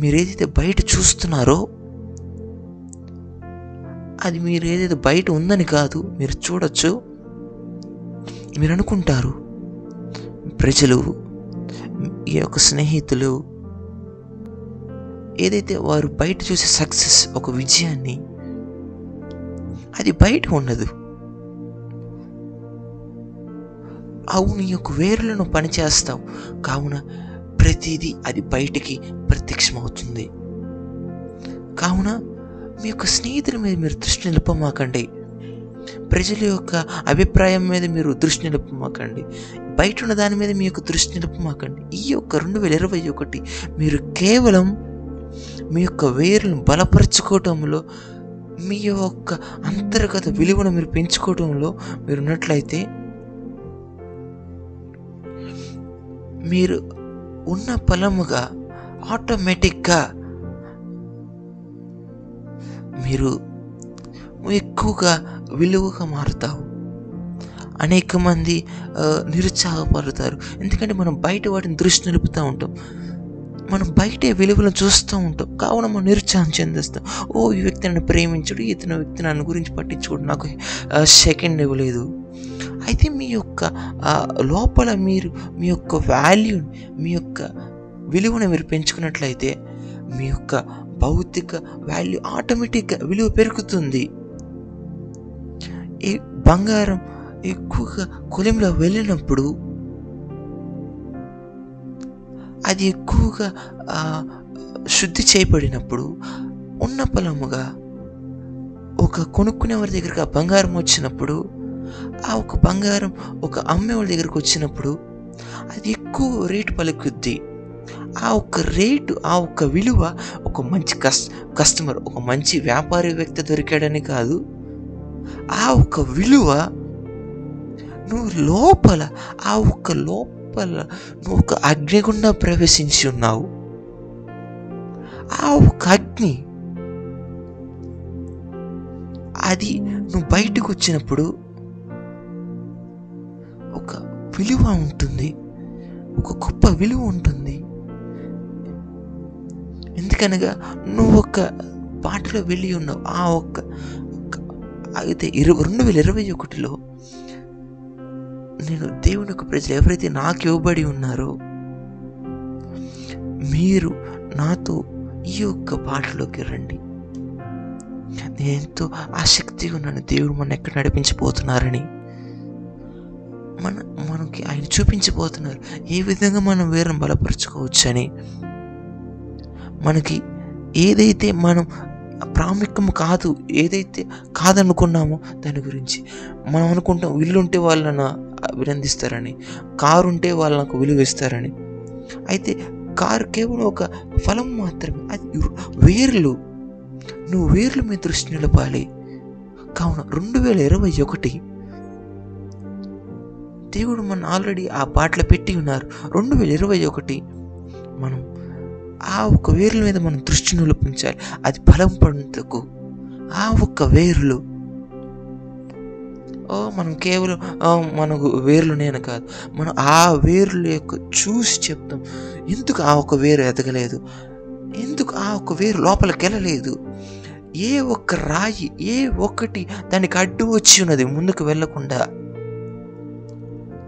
మీరు ఏదైతే బయట చూస్తున్నారో అది మీరు ఏదైతే బయట ఉందని కాదు మీరు చూడొచ్చు. మీరు అనుకుంటారు ప్రజలు ఈ యొక్క స్నేహితులు ఏదైతే వారు బయట చూసే సక్సెస్ ఒక విజయాన్ని అది బయట ఉండదు. అవు నీ యొక్క వేరులను పనిచేస్తావు కావున ప్రతిదీ అది బయటికి ప్రత్యక్షమవుతుంది. కావున మీ యొక్క స్నేహితుల మీద మీరు దృష్టి నిలపమాకండి. ప్రజల యొక్క అభిప్రాయం మీద మీరు దృష్టి నిలపమాకండి. బయట ఉన్న దాని మీద మీ యొక్క దృష్టి నిలపమాకండి. ఈ యొక్క రెండు వేల ఇరవై ఒకటి మీరు కేవలం మీ యొక్క వేరును బలపరచుకోవటంలో మీ యొక్క అంతర్గత విలువను మీరు పెంచుకోవడంలో మీరు ఉన్నట్లయితే మీరు ఉన్న ఫలముగా ఆటోమేటిక్గా మీరు ఎక్కువగా విలువగా మారుతావు. అనేక మంది నిరుత్సాహపడతారు. ఎందుకంటే మనం బయట వాటిని దృష్టి నిలుపుతూ ఉంటాం. మనం బయటే విలువలను చూస్తూ ఉంటాం. కావున మనం నిరుత్సాహం చెందిస్తాం. ఓ ఈ వ్యక్తి నన్ను ప్రేమించడు ఇతను వ్యక్తి నన్ను గురించి పట్టించుకోడు. నాకు సెకండ్ ఇవ్వలేదు. అయితే మీ యొక్క లోపల మీరు మీ యొక్క వాల్యూ మీ యొక్క విలువను మీరు పెంచుకున్నట్లయితే మీ యొక్క భౌతిక వాల్యూ ఆటోమేటిక్గా విలువ పెరుగుతుంది. ఈ బంగారం ఎక్కువగా కులంలో వెళ్ళినప్పుడు అది ఎక్కువగా శుద్ధి చేయబడినప్పుడు ఉన్న పొలముగా ఒక కొనుక్కునేవారి దగ్గరికి ఆ బంగారం వచ్చినప్పుడు ఆ ఒక బంగారం ఒక అమ్మే వాళ్ళ దగ్గరకు వచ్చినప్పుడు అది ఎక్కువ రేటు పలుకుద్ది. ఆ ఒక్క రేటు ఆ ఒక్క విలువ ఒక మంచి కస్ కస్టమర్ ఒక మంచి వ్యాపారి వ్యక్తి దొరికాడని కాదు. ఆ ఒక్క విలువ నువ్వు లోపల ఆ ఒక్క లోపల నువ్వు ఒక అగ్నిగుండా ప్రవేశించి ఉన్నావు. ఆ ఒక అగ్ని అది నువ్వు బయటకు వచ్చినప్పుడు విలువ ఉంటుంది. ఒక గొప్ప విలువ ఉంటుంది. ఎందుకనగా నువ్వు ఒక పాటలో వెళ్ళి ఉన్నావు. ఆ ఒక్క అయితే ఇరవై రెండు వేల ఇరవై ఒకటిలో నేను దేవుని యొక్క ప్రజలు ఎవరైతే నాకు ఇవ్వబడి ఉన్నారో మీరు నాతో ఈ యొక్క పాటలోకి రండి. నేను ఎంతో ఆసక్తిగా ఉన్నాను. దేవుడు మన ఎక్కడ నడిపించిపోతున్నారని మన మనకి ఆయన చూపించబోతున్నారు. ఏ విధంగా మనం వేరని బలపరచుకోవచ్చని? మనకి ఏదైతే మనం ప్రాముఖ్యం కాదు ఏదైతే కాదనుకున్నామో దాని గురించి. మనం అనుకుంటాం ఇల్లు ఉంటే వాళ్ళని అభినందిస్తారని కారు ఉంటే వాళ్ళకు విలువ ఇస్తారని అయితే కారు కేవలం ఒక ఫలం మాత్రమే అది వేర్లు. నువ్వు వేర్ల మీద దృష్టి నిలపాలి. కావున రెండు వేల ఇరవై ఒకటి దేవుడు మన ఆల్రెడీ ఆ పాటలు పెట్టి ఉన్నారు. రెండు వేల ఇరవై ఒకటి మనం ఆ ఒక్క వేర్ల మీద మనం దృష్టి నిలిపించాలి. అది ఫలం పడుటకు ఆ ఒక్క వేర్లు. ఓ మనం కేవలం మనకు వేర్లు నేను కాదు. మనం ఆ వేర్ల యొక్క చూసి చెప్తాం. ఎందుకు ఆ ఒక్క వేరు ఎదగలేదు? ఎందుకు ఆ ఒక్క వేరు లోపలికి వెళ్ళలేదు? ఏ ఒక్క రాయి ఏ ఒక్కటి దానికి అడ్డు వచ్చి ఉన్నది ముందుకు వెళ్ళకుండా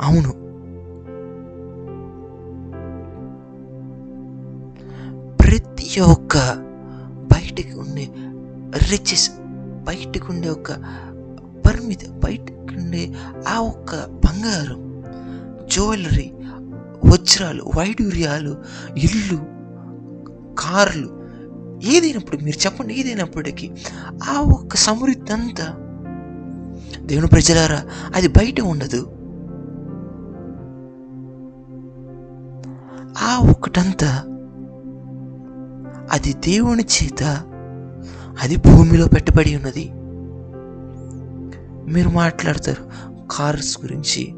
అవును. ప్రతి ఒక్క బయటికి ఉండే రిచెస్ బయటకు ఉండే ఒక పరిమిత బయటకు ఉండే ఆ ఒక్క బంగారం జ్యువెలరీ వజ్రాలు వైడూర్యాలు ఇల్లు కార్లు ఏదైనప్పుడు మీరు చెప్పండి ఏదైనప్పటికీ ఆ ఒక్క సమృద్ధి అంతా దేవుని ప్రజలారా అది బయట ఉండదు. ఆ ఒక్కటంతా అది దేవుని చేత అది భూమిలో పెట్టబడి ఉన్నది. మీరు మాట్లాడతారు కార్స్ గురించి.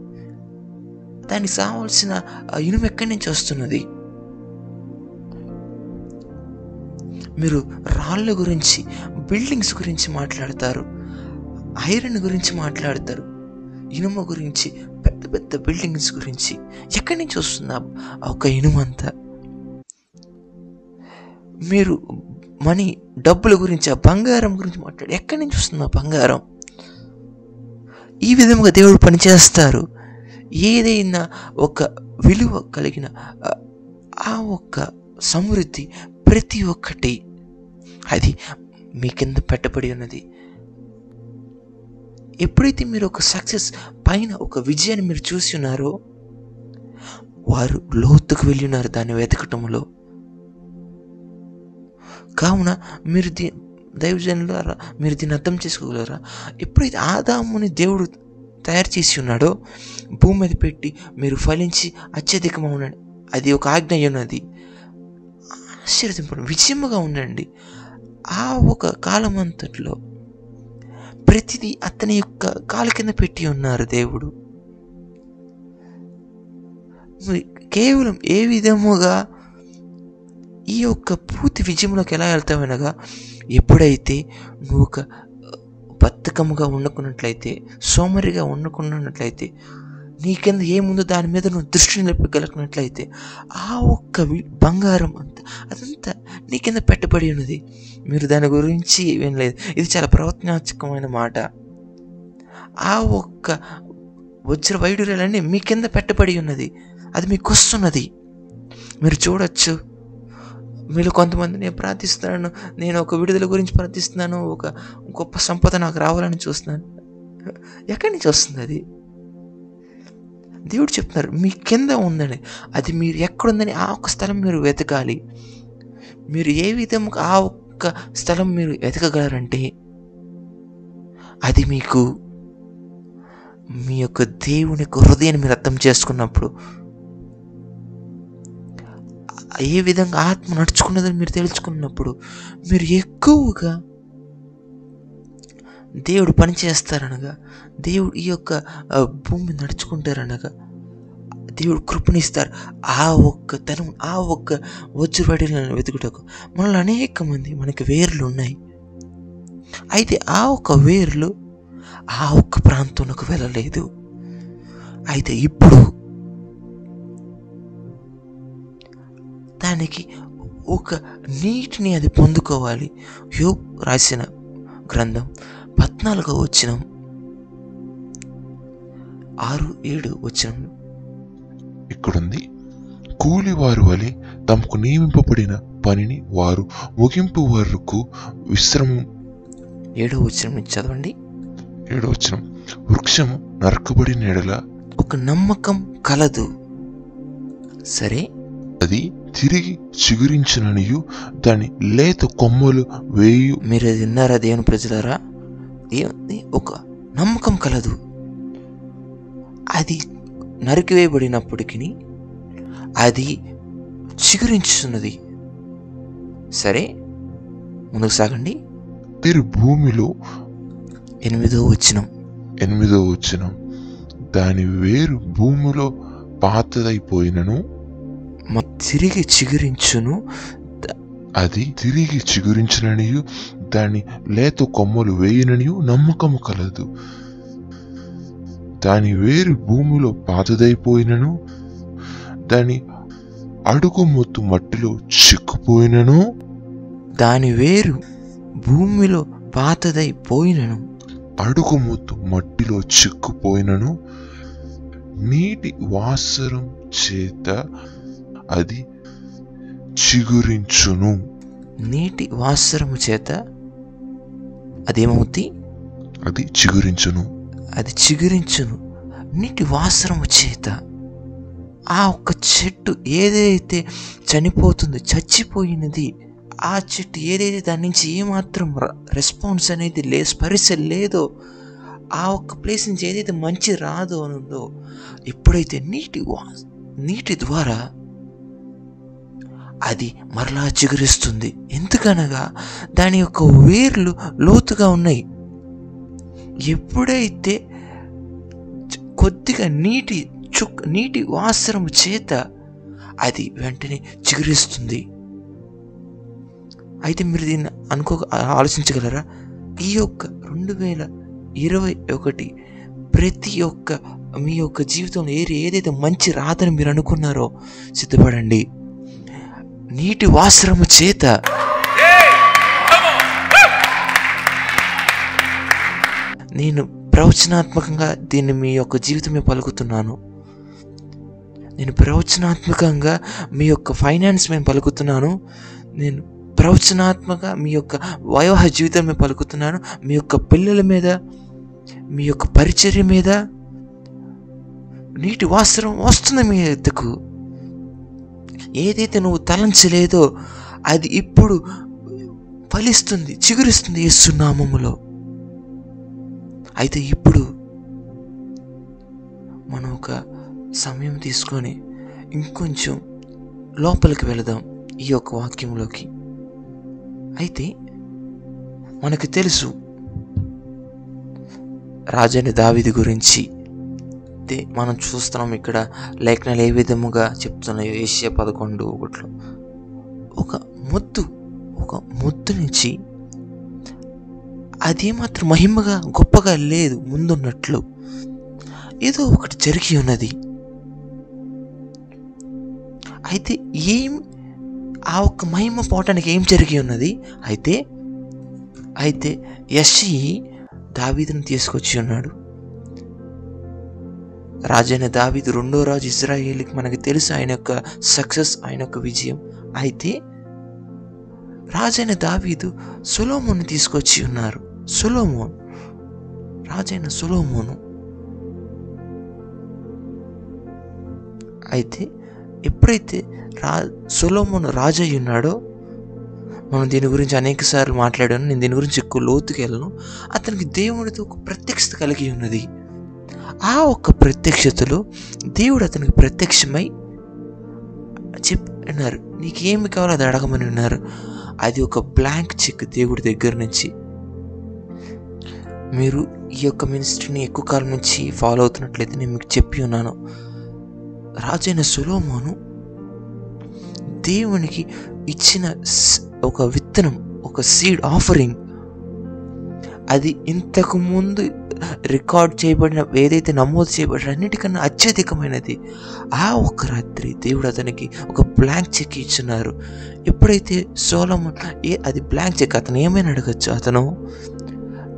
దానికి కావాల్సిన ఇనుము ఎక్కడి నుంచి వస్తున్నది? మీరు రాళ్ళ గురించి బిల్డింగ్స్ గురించి మాట్లాడతారు. ఐరన్ గురించి మాట్లాడతారు. ఇనుము గురించి పెద్ద బిల్డింగ్స్ గురించి ఎక్కడి నుంచి వస్తుంది ఆ- ఒక ఇనుమంతా? మీరు మనీ డబ్బుల గురించి ఆ బంగారం గురించి మాట్లాడి ఎక్కడి నుంచి వస్తుంది ఆ బంగారం? ఈ విధముగా దేవుడు పనిచేస్తారు. ఏదైనా ఒక విలువ కలిగిన ఆ ఒక్క సమృద్ధి ప్రతి ఒక్కటి. అది మీ కింద పెట్టబడి ఉన్నది. ఎప్పుడైతే మీరు ఒక సక్సెస్ పైన ఒక విజయాన్ని మీరు చూసి ఉన్నారో వారు లోతుకు వెళ్ళి ఉన్నారు దాన్ని వెతకటంలో. కావున మీరు దీ దైవజనులారా మీరు దీన్ని అర్థం చేసుకోగలరా? ఎప్పుడైతే ఆదాముని దేవుడు తయారు చేసి ఉన్నాడో భూమి మీద పెట్టి మీరు ఫలించి అత్యధికంగా ఉండండి అది ఒక ఆజ్ఞ ఉన్నది. ఆశీర్వదింపడం విజయముగా ఉండండి. ఆ ఒక కాలం అంతట్లో ప్రతిదీ అతని యొక్క కాలు కింద పెట్టి ఉన్నారు దేవుడు. మరి కేవలం ఏ విధముగా ఈ యొక్క పూర్తి విజయంలోకి ఎలా వెళ్తామనగా ఎప్పుడైతే నువ్వు ఒక బద్ధకముగా ఉండకున్నట్లయితే సోమరిగా ఉండకున్నట్లయితే నీ కింద ఏముందో దాని మీద నువ్వు దృష్టి నిలిపగలిగినట్లయితే ఆ ఒక్క బంగారం అంతా అదంతా నీ కింద పెట్టబడి ఉన్నది. మీరు దాని గురించి వినలేదు ఇది చాలా ప్రవచనాత్మకమైన మాట. ఆ ఒక్క వజ్ర వైడూర్యాలన్నీ మీ కింద పెట్టబడి ఉన్నది. అది మీకు వస్తున్నది మీరు చూడొచ్చు. మీరు కొంతమంది నేను ప్రార్థిస్తున్నాను. నేను ఒక విడుదల గురించి ప్రార్థిస్తున్నాను. ఒక గొప్ప సంపద నాకు రావాలని చూస్తున్నాను. ఎక్కడి నుంచి వస్తుంది అది? దేవుడు చెప్తున్నారు మీ కింద ఉందని అది మీరు ఎక్కడుందని ఆ ఒక్క స్థలం మీరు వెతకాలి. మీరు ఏ విధంగా ఆ ఒక్క స్థలం మీరు వెతకగలరంటే అది మీకు మీ యొక్క దేవుని యొక్క హృదయాన్ని మీరు అర్థం చేసుకున్నప్పుడు ఏ విధంగా ఆత్మ నడుచుకున్నదని మీరు తెలుసుకున్నప్పుడు మీరు ఎక్కువగా దేవుడు పని చేస్తారనగా దేవుడు ఈ యొక్క భూమి నడుచుకుంటారనగా దేవుడు కృపణిస్తారు. ఆ ఒక్క తనం ఆ ఒక్క వజ్రవాడిలను వెతుకుటకు. మనలో అనేక మంది మనకి వేర్లు ఉన్నాయి. అయితే ఆ ఒక్క వేర్లు ఆ ఒక్క ప్రాంతంలోకి వెళ్ళలేదు. అయితే ఇప్పుడు దానికి ఒక నీటిని అది పొందుకోవాలి. యోగ్ రాసిన గ్రంథం పద్నాలుగో వచ్చినం ఆరు ఏడు వచ్చినం ఇక్కడుంది. కూలి వారి వలె తమకు నియమింపబడిన పనిని వారు ముగింపు వరకు విశ్రమం ఏడో వచ్చినం చదవండి. ఏడవచనం వృక్షము నరకబడిన ఎడల ఒక నమ్మకం కలదు. సరే? అది తిరిగి చిగురించిననియు దాని లేత కొమ్మలు వేయు మీరు అది విన్నారా దేవుని ప్రజలారా? దేవుని ఒక నమ్మకం కలదు. అది నరికివేయబడినప్పటికీ అది చిగురించుతున్నది సరే ముందుకు సాగండి. తిరు భూమిలో ఎనిమిదో వచ్చినం ఎనిమిదో వచ్చిన దాని వేరు భూమిలో పాతదైపోయినను? తిరిగి చిగురించును. అది తిరిగి చిగురించిననియు దాని లేత కొమ్మలు వేయుననియు నమ్మకము కలదు. దాని వేరు భూమిలో పాతదైపోయినను దాని అడుగు మొత్తు మట్టిలో చిక్కుపోయినను దాని వేరు భూమిలో పాతదై పోయినను అడుగు మొత్తు మట్టిలో చిక్కుపోయినను నీటి వాసరం చేత అది చిగురించును. నీటి వాసరము చేత అదేమవుద్ది? అది చిగురించును. అది చిగురించును. నీటి వాసరము చేత ఆ ఒక్క చెట్టు ఏదైతే చనిపోతుందో చచ్చిపోయినది ఆ చెట్టు ఏదైతే దాని నుంచి ఏమాత్రం రెస్పాన్స్ అనేది లే స్పరిశ లేదో ఆ ఒక్క ప్లేస్ నుంచి ఏదైతే మంచి రాదో అని ఉందో ఎప్పుడైతే నీటి వా నీటి ద్వారా అది మరలా చిగురిస్తుంది. ఎందుకనగా దాని యొక్క వేర్లు లోతుగా ఉన్నాయి. ఎప్పుడైతే కొద్దిగా నీటి చుక్ నీటి వాసనము చేత అది వెంటనే చిగురిస్తుంది. అయితే మీరు దీన్ని అనుకో ఆలోచించగలరా? ఈ యొక్క రెండు వేల ఇరవై ఒకటి ప్రతి ఒక్క మీ యొక్క జీవితంలో ఏది ఏదైతే మంచి రాదని మీరు అనుకున్నారో సిద్ధపడండి. నీటి వాసనము చేత. నేను ప్రవచనాత్మకంగా దీన్ని మీ యొక్క జీవితమే పలుకుతున్నాను. నేను ప్రవచనాత్మకంగా మీ యొక్క ఫైనాన్స్ మేము పలుకుతున్నాను. నేను ప్రవచనాత్మక మీ యొక్క వైవాహ జీవితం మీద పలుకుతున్నాను. మీ యొక్క పిల్లల మీద మీ యొక్క పరిచర్య మీద నీటి వాస్త్రం వస్తుంది మీ ఎద్దకు ఏదైతే నువ్వు తలంచలేదో అది ఇప్పుడు ఫలిస్తుంది చిగురిస్తుంది యేసునామములో. అయితే ఇప్పుడు మనం ఒక సమయం తీసుకొని ఇంకొంచెం లోపలికి వెళదాం ఈ యొక్క వాక్యంలోకి. అయితే మనకు తెలుసు రాజని దావిది గురించి అయితే మనం చూస్తున్నాం ఇక్కడ లేఖనాలు ఏ విధముగా చెప్తున్నాయో. ఏషియా పదకొండు ఒకటిలో. ఒక ముద్దు ఒక ముద్దు నుంచి అది మాత్రం మహిమగా గొప్పగా లేదు ముందున్నట్లు. ఏదో ఒకటి జరిగి ఉన్నది. అయితే ఏం ఆ ఒక్క మహిమ పోవటానికి ఏం జరిగి ఉన్నది? అయితే అయితే యశి దావీదును తీసుకొచ్చి ఉన్నాడు. రాజైన దావీదు రెండో రాజు ఇజ్రాయేల్కి మనకు తెలుసు ఆయన యొక్క సక్సెస్ ఆయన యొక్క విజయం. అయితే రాజైన దావీదు సొలోమోను తీసుకొచ్చి ఉన్నారు. సొలోమోన్ రాజైన సొలోమోను. అయితే ఎప్పుడైతే రా సొలోమోను రాజు అయి ఉన్నాడో మనం దీని గురించి అనేక సార్లు మాట్లాడాను నేను దీని గురించి ఎక్కువ లోతుకెళ్ళను. అతనికి దేవునితో ఒక ప్రత్యక్షత కలిగి ఉన్నది. ఆ ఒక్క ప్రత్యక్షతలో దేవుడు అతనికి ప్రత్యక్షమై చెప్పినారు నీకేమి కావాలో అది అడగమని ఉన్నారు అది ఒక బ్లాంక్ చెక్ దేవుడి దగ్గర నుంచి. మీరు ఈ యొక్క మినిస్ట్రీని ఎక్కువ కాలం నుంచి ఫాలో అవుతున్నట్లయితే నేను మీకు చెప్పి ఉన్నాను. రాజైన సులోమోను దేవునికి ఇచ్చిన ఒక విత్తనం ఒక సీడ్ ఆఫరింగ్ అది ఇంతకు ముందు రికార్డ్ చేయబడిన ఏదైతే నమోదు చేయబడిన అన్నిటికన్నా అత్యధికమైనది. ఆ ఒక్క రాత్రి దేవుడు అతనికి ఒక బ్లాంక్ చెక్ ఇచ్చినారు. ఎప్పుడైతే సోలమన్ ఏ అది బ్లాంక్ చెక్ అతను ఏమైనా అడగచ్చు? అతను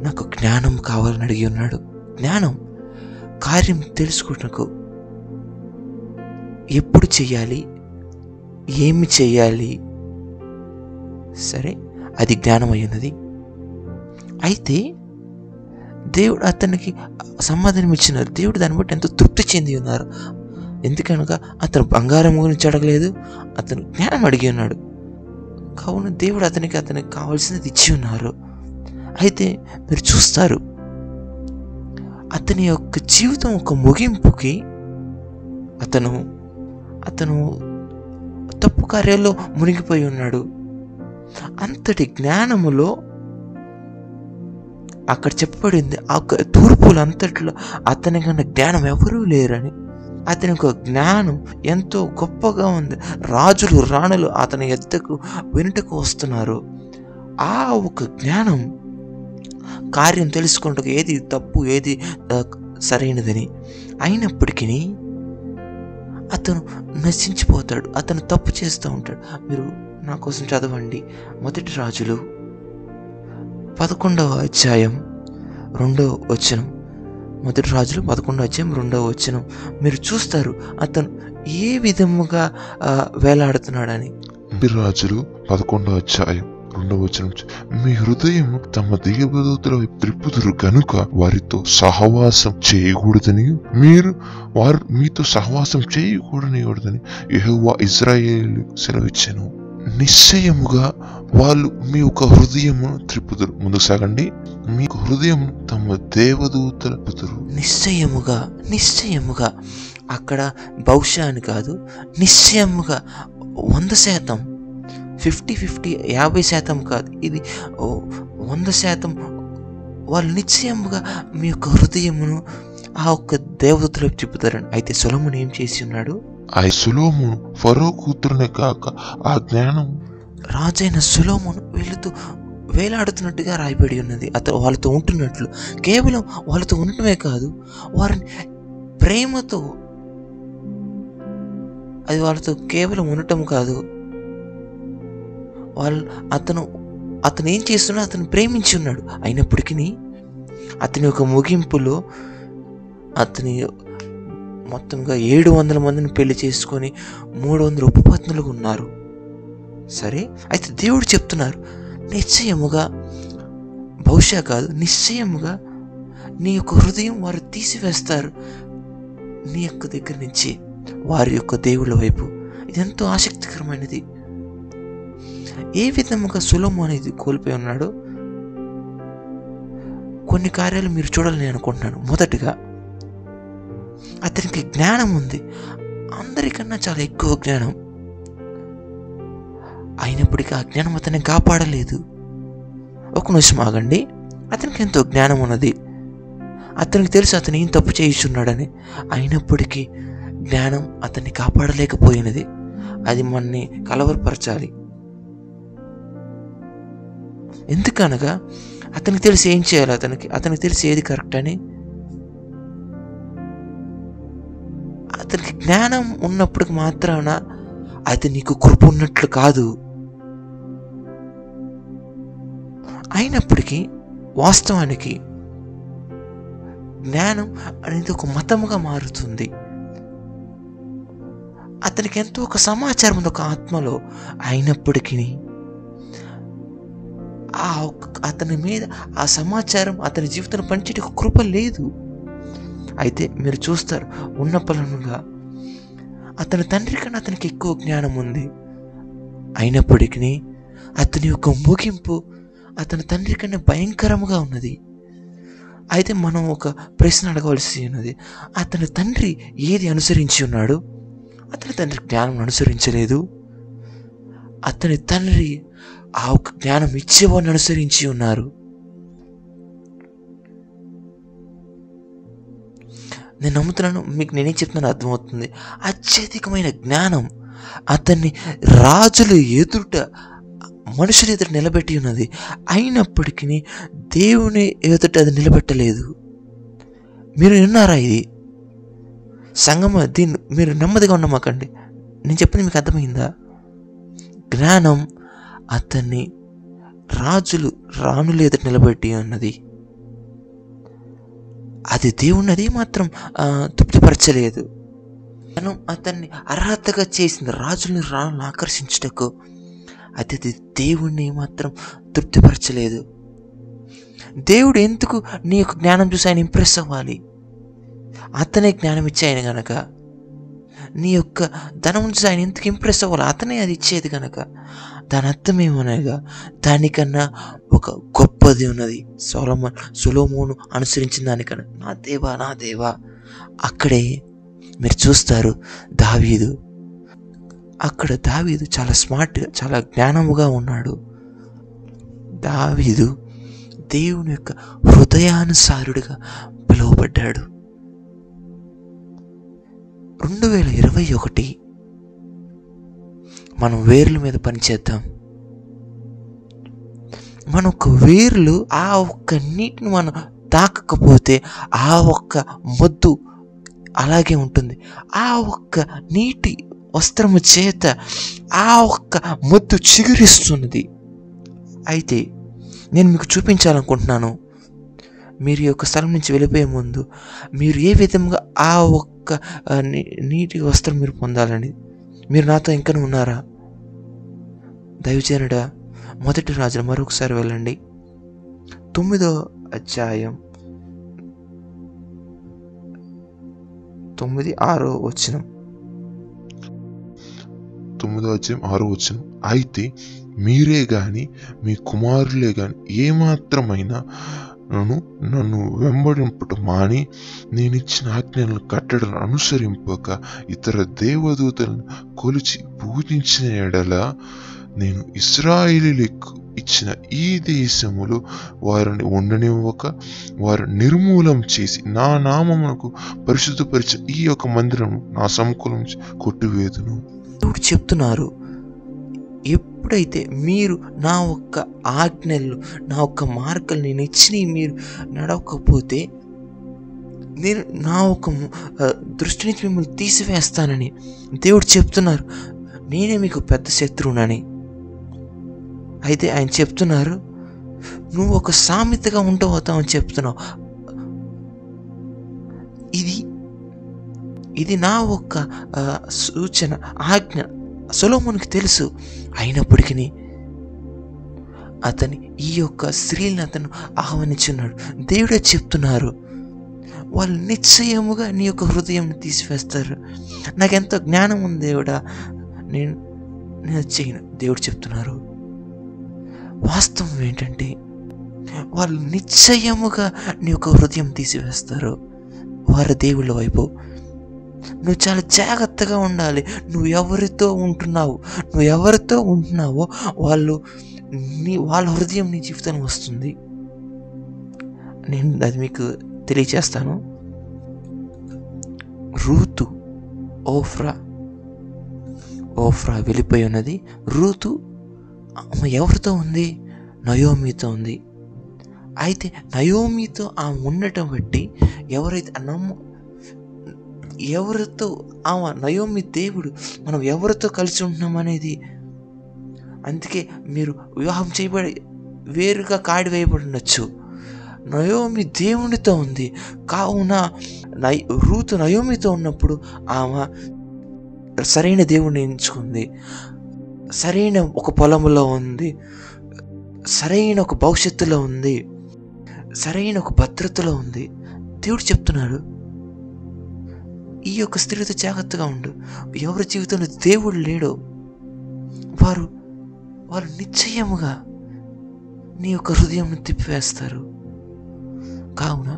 నాకు జ్ఞానం కావాలని అడిగి ఉన్నాడు. జ్ఞానం కార్యం తెలుసుకున్నకు ఎప్పుడు చేయాలి ఏమి చేయాలి సరే అది జ్ఞానం అయినది అయితే దేవుడు అతనికి సమాధానం ఇచ్చినారు. దేవుడు దాన్ని బట్టి ఎంతో తృప్తి చెంది ఉన్నారు. ఎందుకనగా అతను బంగారం గురించి అడగలేదు అతను జ్ఞానం అడిగి ఉన్నాడు. కావున దేవుడు అతనికి అతనికి కావాల్సినది ఇచ్చి ఉన్నారు. అయితే మీరు చూస్తారు అతని యొక్క జీవితం ఒక ముగింపుకి అతను అతను తప్పు కార్యాల్లో మునిగిపోయి ఉన్నాడు. అంతటి జ్ఞానములో అక్కడ చెప్పబడింది ఆ తూర్పులు అంతట్లో అతని కన్నా జ్ఞానం ఎవరూ లేరని. అతని యొక్క జ్ఞానం ఎంతో గొప్పగా ఉంది. రాజులు రాణులు అతని ఎద్దకు వెనుటకు వస్తున్నారు. ఆ ఒక జ్ఞానం కార్యం తెలుసుకుంటూ ఏది తప్పు ఏది సరైనదని. అయినప్పటికీ అతను నశించిపోతాడు అతను తప్పు చేస్తూ ఉంటాడు. మీరు నా కోసం చదవండి. మొదటి రాజులు పదకొండవ అధ్యాయం రెండవ వచనం. మొదటి రాజులు పదకొండవ అధ్యాయం రెండవ వచనం. మీరు చూస్తారు అతను ఏ విధముగా వేలాడుతున్నాడని. రాజులు పదకొండో అధ్యాయం రెండవ వచనం. మీ హృదయం తమ దేవదూతల త్రిపుదురు కనుక గనుక వారితో సహవాసం చేయకూడదని మీరు వారు మీతో సహవాసం చేయకూడనికూడదని యెహోవా ఇజ్రాయేల్ సెలవిచ్చాను. నిశ్చయముగా వాళ్ళు మీ యొక్క హృదయమును త్రిప్పుదురు. ముందుకు సాగండి. మీ యొక్క హృదయం తమ దేవదూతల పుతురు నిశ్చయముగా నిశ్చయముగా. అక్కడ బహుశా అని కాదు నిశ్చయముగా వంద శాతం ఫిఫ్టీ ఫిఫ్టీ యాభై శాతం కాదు. ఇది వంద శాతం వాళ్ళు నిశ్చయముగా మీ యొక్క హృదయమును ఆ ఒక్క దేవతలో చెబుతారని అయితే సొలమును ఏం చేసి ఉన్నాడు? ఆ సులోమును ఫరో కూతురునే కాక ఆ జ్ఞానం రాజైన సులోమును వీళ్ళతో వేలాడుతున్నట్టుగా రాయబడి ఉన్నది. అతను వాళ్ళతో ఉంటున్నట్లు. కేవలం వాళ్ళతో ఉండటమే కాదు వారిని ప్రేమతో అది వాళ్ళతో కేవలం ఉండటం కాదు. వాళ్ళు అతను అతను ఏం చేస్తున్నా అతను ప్రేమించి ఉన్నాడు. అయినప్పటికీ అతని యొక్క ముగింపులో అతని మొత్తంగా ఏడు వందల మందిని పెళ్ళి చేసుకొని మూడు వందల ఉపపత్నులుగా ఉన్నారు. సరే అయితే దేవుడు చెప్తున్నారు నిశ్చయముగా బహుశా కాదు నిశ్చయముగా నీ యొక్క హృదయం వారు తీసివేస్తారు నీ యొక్క దగ్గర నుంచి వారి యొక్క దేవుళ్ళ వైపు. ఇది ఎంతో ఆసక్తికరమైనది. ఏ విధముగా సులభం అనేది కోల్పోయి ఉన్నాడో కొన్ని కార్యాలు మీరు చూడాలని అనుకుంటున్నాను. మొదటిగా అతనికి జ్ఞానం ఉంది. అందరికన్నా చాలా ఎక్కువ జ్ఞానం. అయినప్పటికీ ఆ జ్ఞానం అతన్ని కాపాడలేదు. ఒక నిమిషం ఆగండి. అతనికి ఎంతో జ్ఞానం ఉన్నది. అతనికి తెలుసు అతను ఏం తప్పు చేయిస్తున్నాడని. అయినప్పటికీ జ్ఞానం అతన్ని కాపాడలేకపోయినది. అది మనని కలవరపరచాలి. ఎందుకనగా అతనికి తెలిసి ఏం చేయాలి అతనికి. అతనికి తెలిసి ఏది కరెక్ట్ అని. అతనికి జ్ఞానం ఉన్నప్పటికి మాత్రాన అది నీకు కృప ఉన్నట్లు కాదు. అయినప్పటికీ వాస్తవానికి జ్ఞానం అనేది ఒక మతముగా మారుతుంది. అతనికి ఎంతో ఒక సమాచారం ఉంది ఒక ఆత్మలో అయినప్పటికీ ఆ ఒక్క- అతని మీద ఆ సమాచారం అతని జీవితంలో పంచేటి ఒక కృప లేదు. అయితే మీరు చూస్తారు ఉన్న పలనుగా అతని తండ్రి కన్నా అతనికి ఎక్కువ జ్ఞానం ఉంది. అయినప్పటికీ అతని యొక్క ముగింపు అతని తండ్రి కన్నా భయంకరముగా ఉన్నది. అయితే మనం ఒక ప్రశ్న అడగవలసి ఉన్నది. అతని తండ్రి ఏది అనుసరించి ఉన్నాడు? అతని తండ్రి జ్ఞానం అనుసరించలేదు. అతని తండ్రి ఆ ఒక జ్ఞానం ఇచ్చేవాడిని అనుసరించి ఉన్నారు. నేను నమ్ముతున్నాను మీకు నేనేం చెప్తున్నాను అర్థమవుతుంది. అత్యధికమైన జ్ఞానం అతన్ని రాజులు ఎదుట మనుషుల ఎదుట నిలబెట్టి ఉన్నది. అయినప్పటికీ దేవుని ఎదుట అది నిలబెట్టలేదు. మీరు విన్నారా ఇది? సంగమ దీన్ని మీరు నెమ్మదిగా ఉండమాకండి నేను చెప్పింది మీకు అర్థమైందా? జ్ఞానం అతన్ని రాజులు రాణుల ఎదుట నిలబెట్టి ఉన్నది. అది దేవుణ్ణి మాత్రం తృప్తిపరచలేదు. మనం అతన్ని అర్హతగా చేసింది రాజుని రాణులను ఆకర్షించుటకు అది అది దేవుణ్ణి మాత్రం తృప్తిపరచలేదు. దేవుడు ఎందుకు నీ యొక్క జ్ఞానం చూసి ఆయన ఇంప్రెస్ అవ్వాలి? అతనే జ్ఞానం ఇచ్చాయన గనక నీ యొక్క ధనం చూసి ఆయన ఎందుకు ఇంప్రెస్ అవ్వాలి? అతనే అది ఇచ్చేది గనక. దాని అర్థం ఏమనగా దానికన్నా ఒక గొప్పది ఉన్నది. సోలమన్ సులోమోను అనుసరించిన దానికన్నా. నా దేవా నా దేవా. అక్కడే మీరు చూస్తారు దావీదు. అక్కడ దావీదు చాలా స్మార్ట్గా చాలా జ్ఞానముగా ఉన్నాడు. దావీదు దేవుని యొక్క హృదయానుసారుడిగా పిలువబడ్డాడు. రెండు వేల ఇరవై ఒకటి మనం వేర్ల మీద పనిచేద్దాం. మన ఒక వేర్లు ఆ ఒక్క నీటిని మనం తాకకపోతే ఆ ఒక్క మొద్దు అలాగే ఉంటుంది. ఆ ఒక్క నీటి వస్త్రము చేత ఆ ఒక్క మొద్దు చిగురిస్తున్నది. అయితే నేను మీకు చూపించాలనుకుంటున్నాను. మీరు ఈ యొక్క స్థలం నుంచి వెళ్ళిపోయే ముందు మీరు ఏ విధంగా ఆ ఒక్క నీ- నీటి వస్త్రం మీరు పొందాలని మీరు నాతో ఇంకా ఉన్నారా? దైవజనుడా మొదటి రాజు మరొకసారి వెళ్ళండి. తొమ్మిదో అధ్యాయం తొమ్మిది ఆరో వచ్చిన తొమ్మిదో అధ్యాయం ఆరో వచ్చిన అయితే మీరే గాని మీ కుమారులే గాని ఏమాత్రమైనా నన్ను నన్ను వెంబడింపుట మాని నేను ఇచ్చిన ఆజ్ఞలను కట్టడలను అనుసరింపక ఇతర దేవదూతలను కొలిచి పూజించిన ఎడల నేను ఇస్రాయిలీలకు ఇచ్చిన ఈ దేశములో వారిని ఉండనివ్వక వారు నిర్మూలం చేసి నా నామమునకు పరిశుద్ధపరిచిన ఈ యొక్క మందిరము నా సమకూలం కొట్టివేదును. చెప్తున్నారు ఎప్పుడైతే మీరు నా ఒక్క ఆజ్ఞలు నా ఒక్క మార్గాలు నేను ఇచ్చినవి మీరు నడవకపోతే నేను నా ఒక దృష్టి నుంచి మిమ్మల్ని తీసివేస్తానని దేవుడు చెప్తున్నారు. నేనే మీకు పెద్ద శత్రువునని. అయితే ఆయన చెప్తున్నారు నువ్వు ఒక సామెతగా ఉండబోతావని చెప్తున్నావు. ఇది ఇది నా ఒక్క సూచన ఆజ్ఞ సొలోమునికి తెలుసు. అయినప్పటికీ అతని ఈ యొక్క స్త్రీలను అతను ఆహ్వానించున్నాడు. దేవుడే చెప్తున్నారు వాళ్ళు నిశ్చయముగా నీ యొక్క హృదయం తీసివేస్తారు. నాకెంతో జ్ఞానం ఉంది దేవుడా. నేను నేను చేయను. దేవుడు చెప్తున్నారు. వాస్తవం ఏంటంటే వాళ్ళు నిశ్చయముగా నీ యొక్క హృదయం తీసివేస్తారు. వారి దేవుళ్ళ వైపు నువ్వు చాలా జాగ్రత్తగా ఉండాలి. నువ్వు ఎవరితో ఉంటున్నావు? నువ్వు ఎవరితో ఉంటున్నావో వాళ్ళు నీ వాళ్ళ హృదయం నీ జీవితానికి వస్తుంది. నేను అది మీకు తెలియచేస్తాను రూతు ఓఫ్రా ఓఫ్రా వెళ్ళిపోయి ఉన్నది. రూతు ఆమె ఎవరితో ఉంది? నయోమితో ఉంది. అయితే నయోమితో ఆమె ఉండటం బట్టి ఎవరైతే నమ్ము నమ్మ ఎవరితో ఆమె నయోమి దేవుడు మనం ఎవరితో కలిసి ఉంటున్నాం అనేది? అందుకే మీరు వివాహం చేయబడి వేరుగా కాడి వేయబడి ఉండొచ్చు. నయోమి దేవునితో ఉంది. కావున నై రూతు నయోమితో ఉన్నప్పుడు ఆమె సరైన దేవుడిని ఎంచుకుంది. సరైన ఒక పొలంలో ఉంది. సరైన ఒక భవిష్యత్తులో ఉంది. సరైన ఒక భద్రతలో ఉంది. దేవుడు చెప్తున్నాడు ఈ యొక్క స్త్రీతో జాగ్రత్తగా ఉండు. ఎవరి జీవితంలో దేవుడు లేడో వారు వారు నిశ్చయముగా నీ యొక్క హృదయం తిప్పివేస్తారు. కావున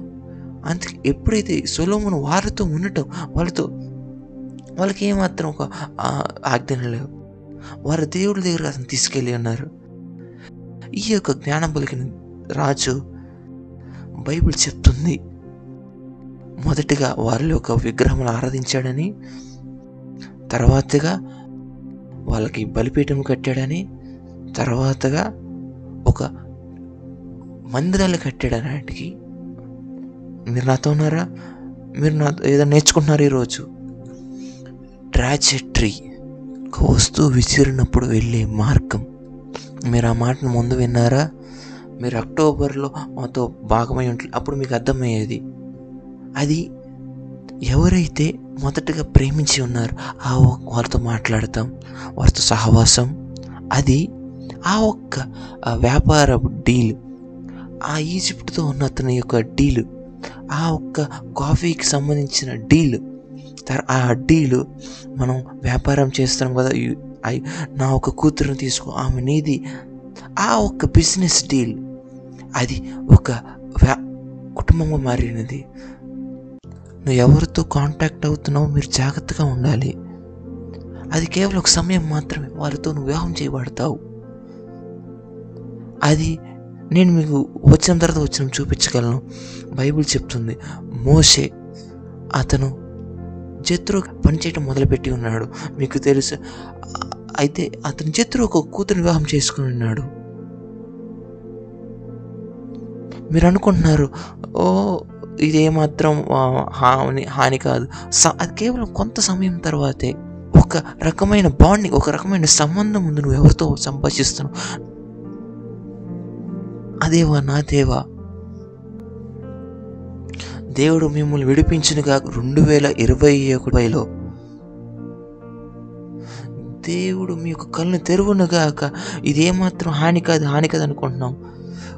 అందుకే ఎప్పుడైతే సొలోమును వారితో ఉండటం వాళ్ళతో వాళ్ళకి ఏమాత్రం ఒక ఆ, ఆజ్ఞలు లేవు. వారు దేవుడి దగ్గర అతను తీసుకెళ్ళి అన్నారు. ఈ యొక్క జ్ఞానం పలికిన రాజు బైబిల్ చెప్తుంది మొదటిగా వారిలో ఒక విగ్రహం ఆరాధించాడని తర్వాతగా వాళ్ళకి బలిపీఠం కట్టాడని తర్వాతగా ఒక మందిరాలు కట్టాడని వాటికి మీరు నాతో ఉన్నారా? మీరు నా ఏదైనా నేర్చుకుంటున్నారు ఈరోజు? ట్రాజెట్రీ ఒక వస్తువు విసిరినప్పుడు వెళ్ళే మార్గం. మీరు ఆ మాటను ముందు విన్నారా? మీరు అక్టోబర్లో మాతో భాగమై ఉంటే అప్పుడు మీకు అర్థమయ్యేది. అది ఎవరైతే మొదటగా ప్రేమించి ఉన్నారో ఆ వారితో మాట్లాడతాం వారితో సహవాసం అది ఆ ఒక్క వ్యాపార డీల్ ఆ ఈజిప్ట్తో ఉన్న అతని యొక్క డీల్ ఆ ఒక్క కాఫీకి సంబంధించిన డీల్ ఆ డీలు మనం వ్యాపారం చేస్తాం కదా నా ఒక కూతురుని తీసుకో ఆమె నీది ఆ ఒక్క బిజినెస్ డీల్ అది ఒక వ్యా కుటుంబంగా మారినది. నువ్వు ఎవరితో కాంటాక్ట్ అవుతున్నావో మీరు జాగ్రత్తగా ఉండాలి. అది కేవలం ఒక సమయం మాత్రమే. వారితో నువ్వు వివాహం చేయబడతావు. అది నేను మీకు వచ్చిన తర్వాత వచ్చిన చూపించగలను. బైబిల్ చెప్తుంది మోషే అతను జత్రో పనిచేయటం మొదలుపెట్టి ఉన్నాడు. మీకు తెలుసు అయితే అతని జత్రో ఒక కూతురు వివాహం చేసుకుని ఉన్నాడు. మీరు అనుకుంటున్నారు ఓ ఇదేమాత్రం హాని హాని కాదు. స- అది కేవలం కొంత సమయం తర్వాతే ఒక రకమైన బాండింగ్ ఒక రకమైన సంబంధం ఉంది నువ్వు ఎవరితో సంభాషిస్తున్నావు? అదేవా నా దేవా. దేవుడు మిమ్మల్ని విడిపించినగా రెండు వేల ఇరవై ఒకటిలో. దేవుడు మీ యొక్క కళ్ళను తెరువునుగాక ఇదేమాత్రం హాని కాదు హాని కాదు అనుకుంటున్నాం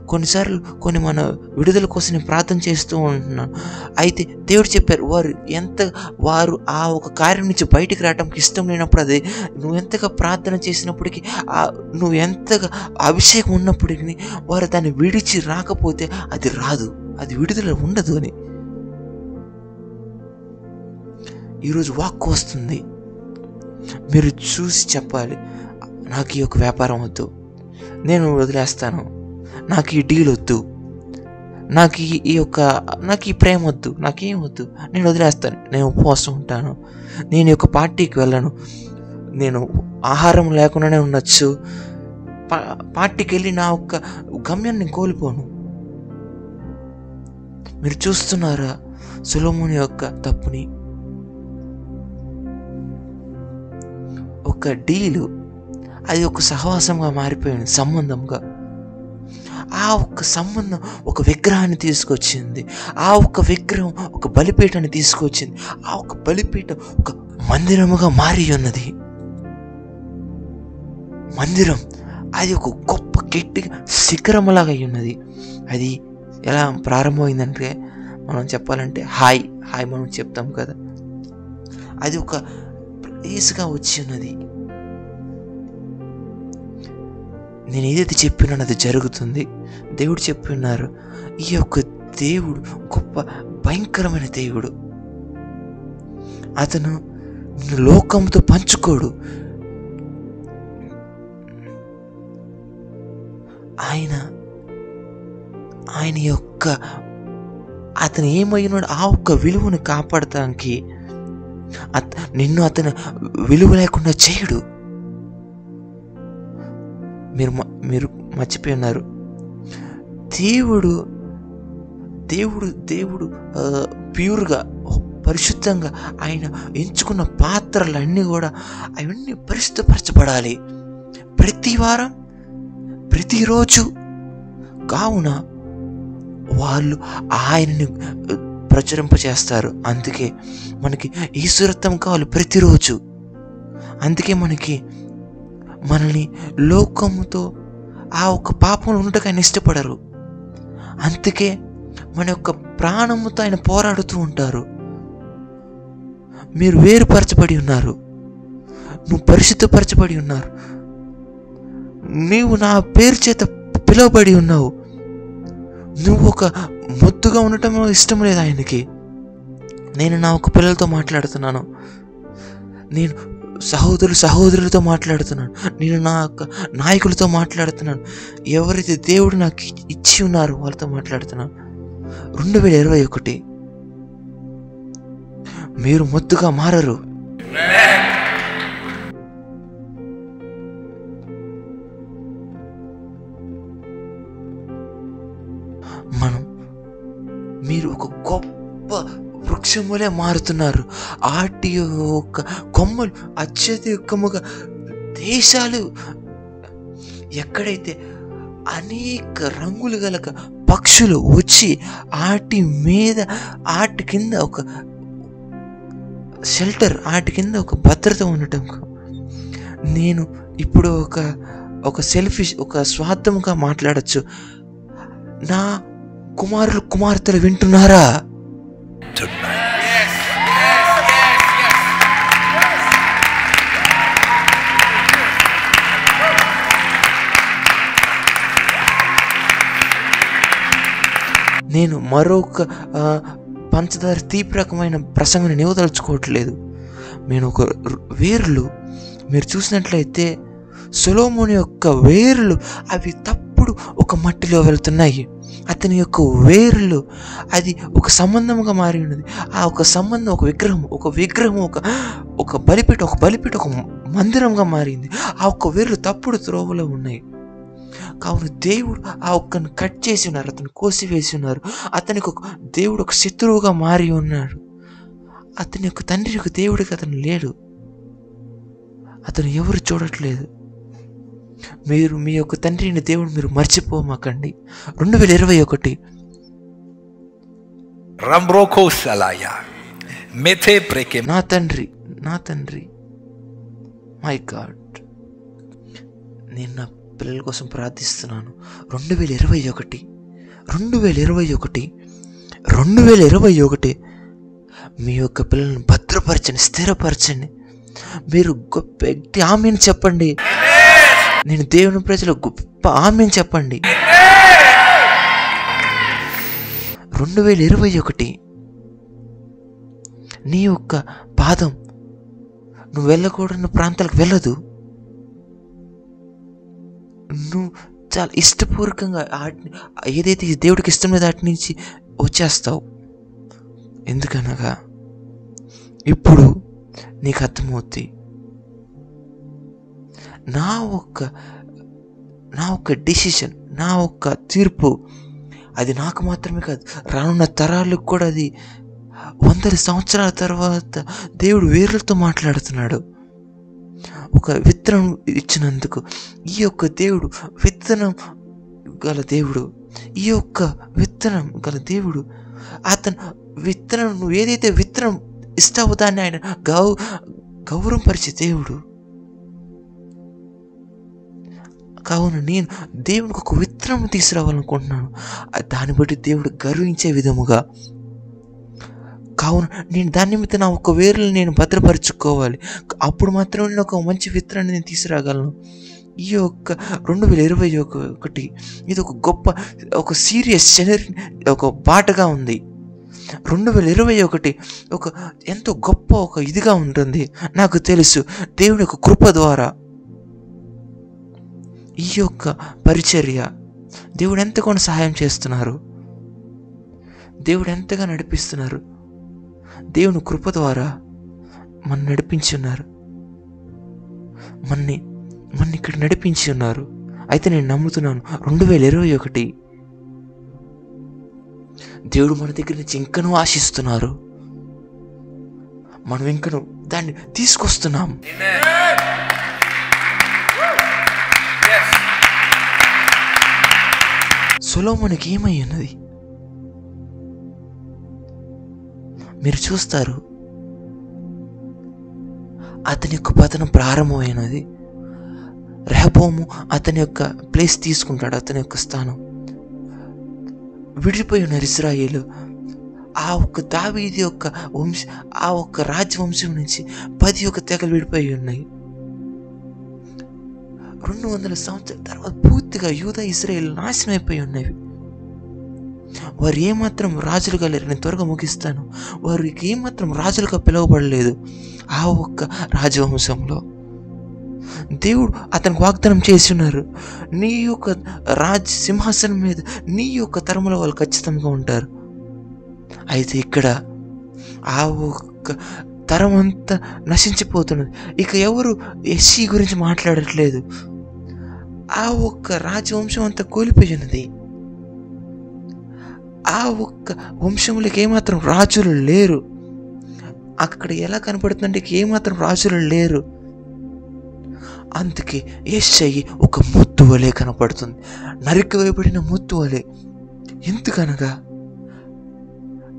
కొన్నిసార్లు కొన్ని మన విడుదల కోసం నేను ప్రార్థన చేస్తూ ఉంటున్నాను. అయితే దేవుడు చెప్పారు వారు ఎంత వారు ఆ ఒక కార్యం నుంచి బయటికి రావడానికి ఇష్టం లేనప్పుడు అది నువ్వు ఎంతగా ప్రార్థన చేసినప్పటికీ ఆ నువ్వు ఎంతగా అభిషేకం ఉన్నప్పటికీ వారు దాన్ని విడిచి రాకపోతే అది రాదు అది విడుదల ఉండదు అని. ఈరోజు వాక్కు వస్తుంది. మీరు చూసి చెప్పాలి నాకు ఈ యొక్క వ్యాపారం వద్దు నేను వదిలేస్తాను నాకు ఈ డీల్ వద్దు. నాకు ఈ ఈ యొక్క నాకు ఈ ప్రేమ వద్దు. నాకేం వద్దు? నేను వదిలేస్తాను. నేను ఉపవాసం ఉంటాను. నేను యొక్క పార్టీకి వెళ్ళను. నేను ఆహారం లేకుండానే ఉండొచ్చు. పార్టీకి వెళ్ళి నా యొక్క గమ్యాన్ని కోల్పోను. మీరు చూస్తున్నారా సులోముని యొక్క తప్పుని? ఒక డీలు అది ఒక సహవాసంగా మారిపోయింది సంబంధంగా. ఆ ఒక్క సంబంధం ఒక విగ్రహాన్ని తీసుకొచ్చింది. ఆ ఒక్క విగ్రహం ఒక బలిపీఠాన్ని తీసుకొచ్చింది. ఆ ఒక బలిపీఠం ఒక మందిరముగా మారి ఉన్నది. మందిరం అది ఒక గొప్ప గట్టిగా శిఖరములాగా ఉన్నది. అది ఎలా ప్రారంభమైందంటే మనం చెప్పాలంటే హాయ్ హాయ్ మనం చెప్తాం కదా. అది ఒక ప్లేస్గా వచ్చి ఉన్నది. నేను ఏదైతే చెప్పినానో అది జరుగుతుంది. దేవుడు చెప్పి ఉన్నారు ఈ యొక్క దేవుడు గొప్ప భయంకరమైన దేవుడు. అతను నిన్ను లోకంతో పంచుకోడు. ఆయన ఆయన యొక్క అతను ఏమైనాడు ఆ ఒక్క విలువను కాపాడటానికి నిన్ను అతను విలువ లేకుండా చేయడు. మీరు మ- మీరు మర్చిపోయి ఉన్నారు. దేవుడు దేవుడు దేవుడు ప్యూర్గా పరిశుద్ధంగా ఆయన ఎంచుకున్న పాత్రలన్నీ కూడా అవన్నీ పరిశుద్ధపరచబడాలి. ప్రతి వారం ప్రతిరోజు కావున వాళ్ళు ఆయనని ప్రచురింపచేస్తారు. అందుకే మనకి ఈశ్వరత్వం కావాలి ప్రతిరోజు. అందుకే మనకి మనల్ని లోకముతో ఆ ఒక్క పాపంలో ఉండటం ఆయన ఇష్టపడరు. అందుకే మన యొక్క ప్రాణముతో ఆయన పోరాడుతూ ఉంటారు. మీరు వేరుపరచబడి ఉన్నారు. నువ్వు పరిశుద్ధపరచబడి ఉన్నారు. నీవు నా పేరు చేత పిలువబడి ఉన్నావు. నువ్వు ఒక ముద్దుగా ఉండటం ఇష్టం లేదు ఆయనకి. నేను నా ఒక పిల్లలతో మాట్లాడుతున్నాను. నేను సహోదరులు సహోదరులతో మాట్లాడుతున్నాను. నేను నా యొక్క నాయకులతో మాట్లాడుతున్నాను. ఎవరైతే దేవుడు నాకు ఇచ్చి ఉన్నారో వాళ్ళతో మాట్లాడుతున్నాను. రెండు వేల ఇరవై ఒకటి. మీరు మొత్తుగా మారరు. మనం మీరు ఒక వృక్షములే మారుతున్నారు. ఆటి యొక్క కొమ్మలు అత్యధికముగా దేశాలు ఎక్కడైతే అనేక రంగులు గలక పక్షులు వచ్చి ఆటి మీద ఆటి కింద ఒక షెల్టర్ ఆటి కింద ఒక భద్రత ఉండటం. నేను ఇప్పుడు ఒక ఒక సెల్ఫిష్ ఒక స్వార్థముగా మాట్లాడచ్చు. నా కుమారులు కుమార్తెలు వింటున్నారా? నేను మరొక పంచదార తీపి రకమైన ప్రసంగం నేను ఇవ్వదలుచుకోవట్లేదు నేను ఒక వేర్లు మీరు చూసినట్లయితే సొలోమోని యొక్క వేర్లు అవి తప్పుడు ఒక మట్టిలో వెళ్తున్నాయి. అతని యొక్క వేర్లు అది ఒక సంబంధముగా మారి ఉన్నది. ఆ ఒక సంబంధం ఒక విగ్రహం ఒక విగ్రహం ఒక ఒక బలిపీఠ ఒక బలిపీఠ ఒక మందిరంగా మారింది. ఆ ఒక్క వేర్లు తప్పుడు త్రోవలో ఉన్నాయి. కావున దేవుడు ఆ ఒక్కను కట్ చేసి ఉన్నారు అతను కోసివేసి ఉన్నారు. అతనికి ఒక దేవుడు ఒక శత్రువుగా మారి ఉన్నాడు. అతని యొక్క తండ్రి యొక్క దేవుడికి అతను లేడు. అతను ఎవరు చూడట్లేదు. మీరు మీ యొక్క తండ్రిని దేవుడు మీరు మర్చిపోమాకండి. రెండు వేల ఇరవై ఒకటి. Rambroko salaya. Mete preke. నా తండ్రి నా తండ్రి మై గాడ్ నేను నా పిల్లల కోసం ప్రార్థిస్తున్నాను. రెండు వేల ఇరవై ఒకటి రెండు వేల ఇరవై ఒకటి రెండు వేల ఇరవై ఒకటి మీ యొక్క పిల్లల్ని భద్రపరచండి స్థిరపరచండి. మీరు గొప్ప వ్యక్తి ఆమెను చెప్పండి. నేను దేవుని ప్రజలు గొప్ప ఆమెను చెప్పండి. రెండు వేల ఇరవై ఒకటి నీ యొక్క పాదం నువ్వు వెళ్ళకూడని ప్రాంతాలకు వెళ్ళదు. నువ్వు చాలా ఇష్టపూర్వకంగా వాటిని ఏదైతే దేవుడికి ఇష్టం లేదో వాటి నుంచి వచ్చేస్తావు. ఎందుకనగా ఇప్పుడు నీకు అర్థమవుద్ది. నా ఒక్క నా ఒక్క డిసిషన్ నా ఒక్క తీర్పు అది నాకు మాత్రమే కాదు రానున్న తరాలకు కూడా అది వందల సంవత్సరాల తర్వాత దేవుడు వేరులతో మాట్లాడుతున్నాడు. ఒక విత్తనం ఇచ్చినందుకు ఈ యొక్క దేవుడు విత్తనం గల దేవుడు ఈ యొక్క విత్తనం గల దేవుడు అతను విత్తనం నువ్వు ఏదైతే విత్తనం ఇస్తావో దాన్ని ఆయన గౌ గౌరవపరిచే దేవుడు. కావున నేను దేవునికి ఒక విత్తనం తీసుకురావాలనుకుంటున్నాను. దాన్ని బట్టి దేవుడు గర్వించే విధముగా కావున నేను దాని నిమిత్తం నా ఒక వేరులు నేను భద్రపరచుకోవాలి. అప్పుడు మాత్రమే నేను ఒక మంచి విత్తనాన్ని నేను తీసుకురాగలను. ఈ యొక్క రెండు వేల ఇరవై ఒకటి ఇది ఒక గొప్ప ఒక సీరియస్ సెనరీ ఒక బాటగా ఉంది. రెండు వేల ఇరవై ఒకటి ఒక ఎంతో గొప్ప ఒక ఇదిగా ఉంటుంది. నాకు తెలుసు దేవుని యొక్క కృప ద్వారా. ఈ యొక్క పరిచర్య దేవుడు ఎంతగానో సహాయం చేస్తున్నారు. దేవుడు ఎంతగా నడిపిస్తున్నారు. దేవుని కృప ద్వారా మన నడిపించి ఉన్నారు. మన్ని మన ఇక్కడ నడిపించి ఉన్నారు. అయితే నేను నమ్ముతున్నాను రెండు వేల ఇరవై ఒకటి దేవుడు మన దగ్గర నుంచి ఇంకనూ ఆశిస్తున్నారు. మనం ఇంకను దాన్ని తీసుకొస్తున్నాం. సొలోమోనికి ఏమై ఉన్నది? మీరు చూస్తారు. అతని యొక్క పతనం ప్రారంభమైనది. రెహబోము అతని యొక్క ప్లేస్ తీసుకుంటాడు అతని యొక్క స్థానం. విడిపోయి ఉన్నారు ఇస్రాయేలు ఆ ఒక్క దావీది యొక్క వంశ ఆ ఒక్క రాజవంశం నుంచి పది యొక్క తెగలు విడిపోయి ఉన్నాయి. రెండు వందల సంవత్సరాల తర్వాత పూర్తిగా యూదా ఇస్రాయేల్ నాశనం అయిపోయి ఉన్నవి. వారు ఏమాత్రం రాజులుగా లేరు. నేను త్వరగా ముగిస్తాను. వారికి ఏమాత్రం రాజులుగా పిలువబడలేదు ఆ ఒక్క రాజవంశంలో. దేవుడు అతనికి వాగ్దానం చేసి ఉన్నారు నీ యొక్క రాజ్ సింహాసనం మీద నీ యొక్క తరముల వాళ్ళు ఖచ్చితంగా ఉంటారు. అయితే ఇక్కడ ఆ ఒక్క తరం అంతా నశించిపోతున్నది. ఇక ఎవరు ఎస్సీ గురించి మాట్లాడట్లేదు. ఆ ఒక్క రాజవంశం అంతా కోల్పోయినది. ఆ ఒక్క వంశములకి ఏమాత్రం రాజులు లేరు. అక్కడ ఎలా కనపడుతుందంటే ఏమాత్రం రాజులు లేరు. అందుకే ఏషయ్యి ఒక ముత్తు వలె కనపడుతుంది. నరికివేయబడిన ముత్తు వలె. ఎందుకనగా?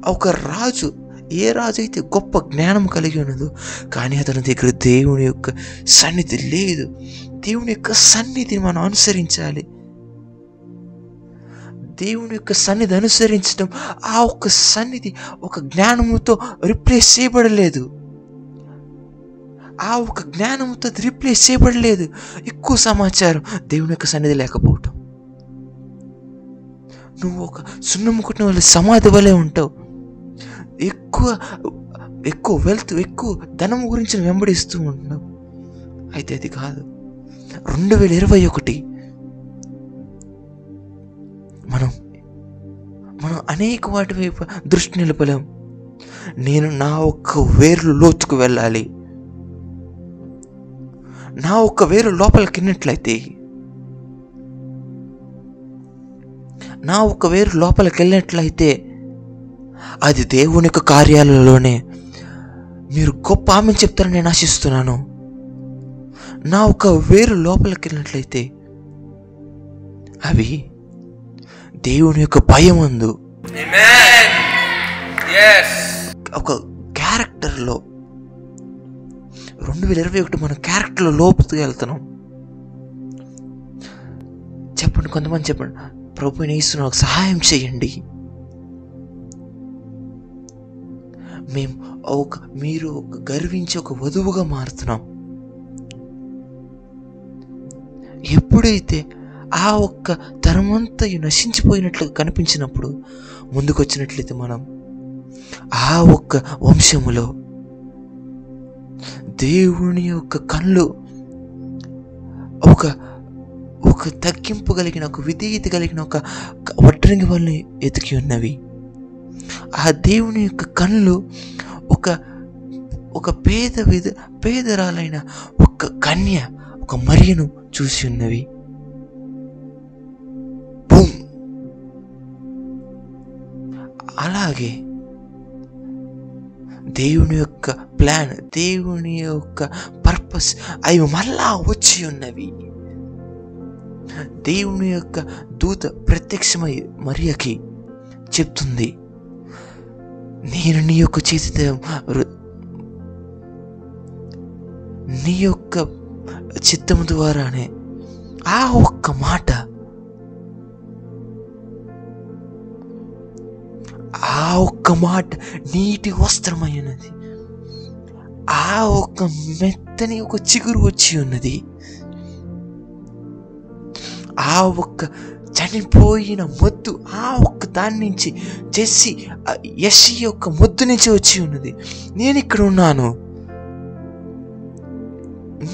ఒక రాజు ఏ రాజు అయితే గొప్ప జ్ఞానం కలిగి ఉన్నదో కానీ అతని దగ్గర దేవుని యొక్క సన్నిధి లేదు. దేవుని యొక్క సన్నిధిని మనం అనుసరించాలి. దేవుని యొక్క సన్నిధి అనుసరించడం ఆ ఒక్క సన్నిధి ఒక జ్ఞానముతో రిప్లేస్ చేయబడలేదు. ఆ ఒక జ్ఞానంతో అది రిప్లేస్ చేయబడలేదు. ఎక్కువ సమాచారం దేవుని యొక్క సన్నిధి లేకపోవటం. నువ్వు ఒక సున్నము కొట్టిన వాళ్ళ సమాధి వలె ఉంటావు. ఎక్కువ ఎక్కువ వెల్త్ ఎక్కువ ధనం గురించి వెంబడిస్తూ ఉంటున్నావు. అయితే అది కాదు. రెండు వేల ఇరవై ఒకటి మనం మనం అనేక వాటి వైపు దృష్టి నిలపలేం. నేను నా ఒక్క వేర్లు లోతుకు వెళ్ళాలి. నా ఒక్క వేరు లోపలికిన్నట్లయితే నా ఒక్క వేరు లోపలికి వెళ్ళినట్లయితే అది దేవుని యొక్క కార్యాలలోనే మీరు గొప్ప ఆమె చెప్తారని నేను ఆశిస్తున్నాను. నా ఒక వేరు లోపలికి వెళ్ళినట్లయితే అవి దేవుని యొక్క భయం అందు. ఒక క్యారెక్టర్లో రెండు వేల ఇరవై ఒకటి మన క్యారెక్టర్లో లోపుతూ వెళ్తున్నాం. చెప్పండి కొంతమంది చెప్పండి ప్రభు నేస్తున్న నాకు సహాయం చేయండి. మేము ఒక మీరు ఒక గర్వించి ఒక వధువుగా మారుతున్నాం. ఎప్పుడైతే ఆ ఒక్క తరమంతా నశించిపోయినట్లు కనిపించినప్పుడు ముందుకొచ్చినట్లయితే మనం ఆ ఒక్క వంశములో దేవుని యొక్క కళ్ళు ఒక ఒక తగ్గింపు కలిగిన ఒక విధేయత కలిగిన ఒక వడ్రంగి వాళ్ళని ఎతికి ఉన్నవి. ఆ దేవుని యొక్క కళ్ళు ఒక ఒక పేద విధ పేదరాలైన ఒక కన్య ఒక మరియను చూసి ఉన్నవి. అలాగే దేవుని యొక్క ప్లాన్ దేవుని యొక్క పర్పస్ అవి మళ్ళా వచ్చి ఉన్నవి. దేవుని యొక్క దూత ప్రత్యక్షమై మరియకి చెప్తుంది నేను నీ యొక్క చేతి నీ యొక్క చిత్తము ద్వారానే ఆ ఒక్క మాట ఆ ఒక్క మాట నీటి వస్త్రమైనది ఆ ఒక్క మెత్తని ఒక చిగురు వచ్చి ఉన్నది. ఆ ఒక్క చనిపోయిన మొద్దు ఆ ఒక్క దాని నుంచి జెస్సి ఆ యొక్క మొద్దు నుంచి వచ్చి ఉన్నది. నేను ఇక్కడ ఉన్నాను.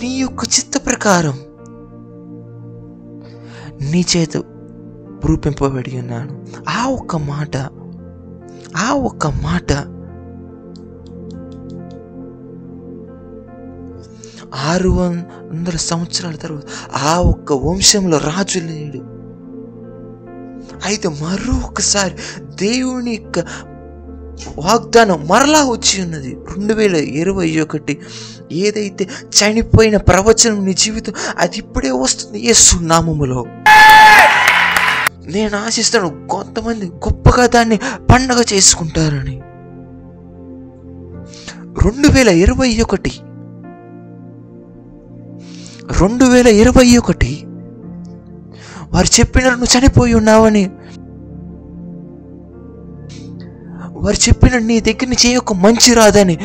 నీ యొక్క చిత్త ప్రకారం నీ చేత రూపింపబడి ఉన్నాను. ఆ ఒక్క మాట ఆ ఒక్క మాట ఆరు వందల సంవత్సరాల తర్వాత ఆ ఒక్క వంశంలో రాజు లేడు. అయితే మరొకసారి దేవుని యొక్క వాగ్దానం మరలా వచ్చి ఉన్నది. రెండు వేల ఇరవై ఒకటి ఏదైతే చనిపోయిన ప్రవచనం నీ జీవితం అది ఇప్పుడే వస్తుంది. ఏ సున్నామములో నేను ఆశిస్తాను కొంతమంది గొప్పగా దాన్ని పండగ చేసుకుంటారని. రెండు వేల ఇరవై ఒకటి. రెండు వేల ఇరవై ఒకటి. వారు చెప్పినారు నువ్వు చనిపోయి ఉన్నావని. వారు చెప్పిన నీ దగ్గర నుంచి ఒక మంచి రాదని.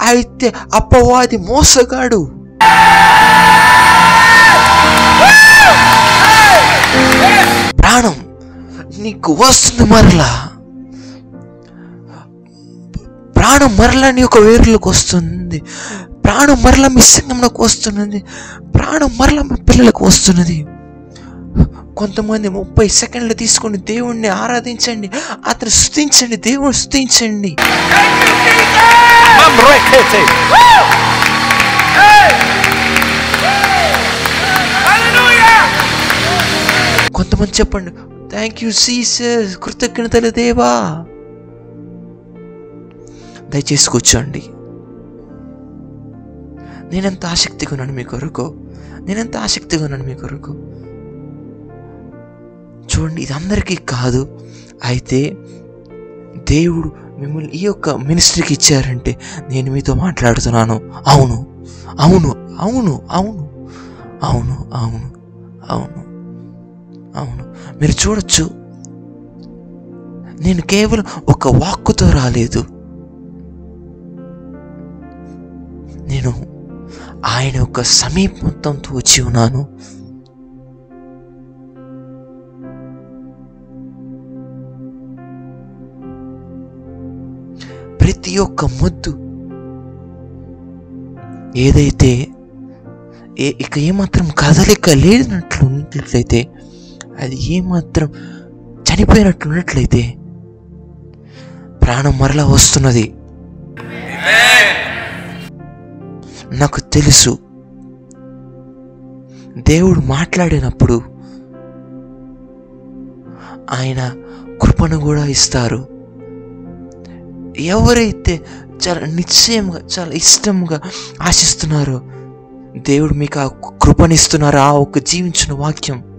అయితే అప్పవాది మోసగాడు. ప్రాణం నీకు వస్తుంది మరలా. ప్రాణం మరలా నీ యొక్క వేరులకు వస్తుంది. ప్రాణం మరలా మీ సింగంలోకి వస్తున్నది. ప్రాణం మరలా మీ పిల్లలకు వస్తున్నది. కొంతమంది ముప్పై సెకండ్లు తీసుకొని దేవుణ్ణి ఆరాధించండి అతను స్థుతించండి దేవుని స్థుతించండి! Hallelujah! కొంతమంది చెప్పండి. థ్యాంక్ యూ సీసర్ కృతజ్ఞతలు దేవా. దయచేసి కూర్చోండి. నేనెంత ఆసక్తిగా ఉన్నాను మీ కొరకు? నేనెంత ఆసక్తిగా ఉన్నాను మీ కొరకు? చూడండి ఇది అందరికీ కాదు. అయితే దేవుడు మిమ్మల్ని ఈ యొక్క మినిస్ట్రీకి ఇచ్చారంటే నేను మీతో మాట్లాడుతున్నాను. అవును. అవును. అవును. అవును. అవును. అవును. అవును. అవును. మీరు చూడొచ్చు. నేను కేవలం ఒక వాక్కుతో రాలేదు. నేను ఆయన యొక్క సమీపంతో వచ్చి ఉన్నాను. ప్రతి ఒక్క ముద్దు ఏదైతే ఏ ఇక ఏమాత్రం కదలిక లేనట్లు ఉన్నట్లయితే అది ఏమాత్రం చనిపోయినట్లున్నట్లయితే ప్రాణం మరలా వస్తున్నది. నాకు తెలుసు దేవుడు మాట్లాడినప్పుడు ఆయన కృపను కూడా ఇస్తారు. ఎవరైతే చాలా నిశ్చయంగా చాలా ఇష్టంగా ఆశిస్తున్నారో దేవుడు మీకు ఆ కృపనిస్తున్నారు ఆ ఒక జీవించిన వాక్యం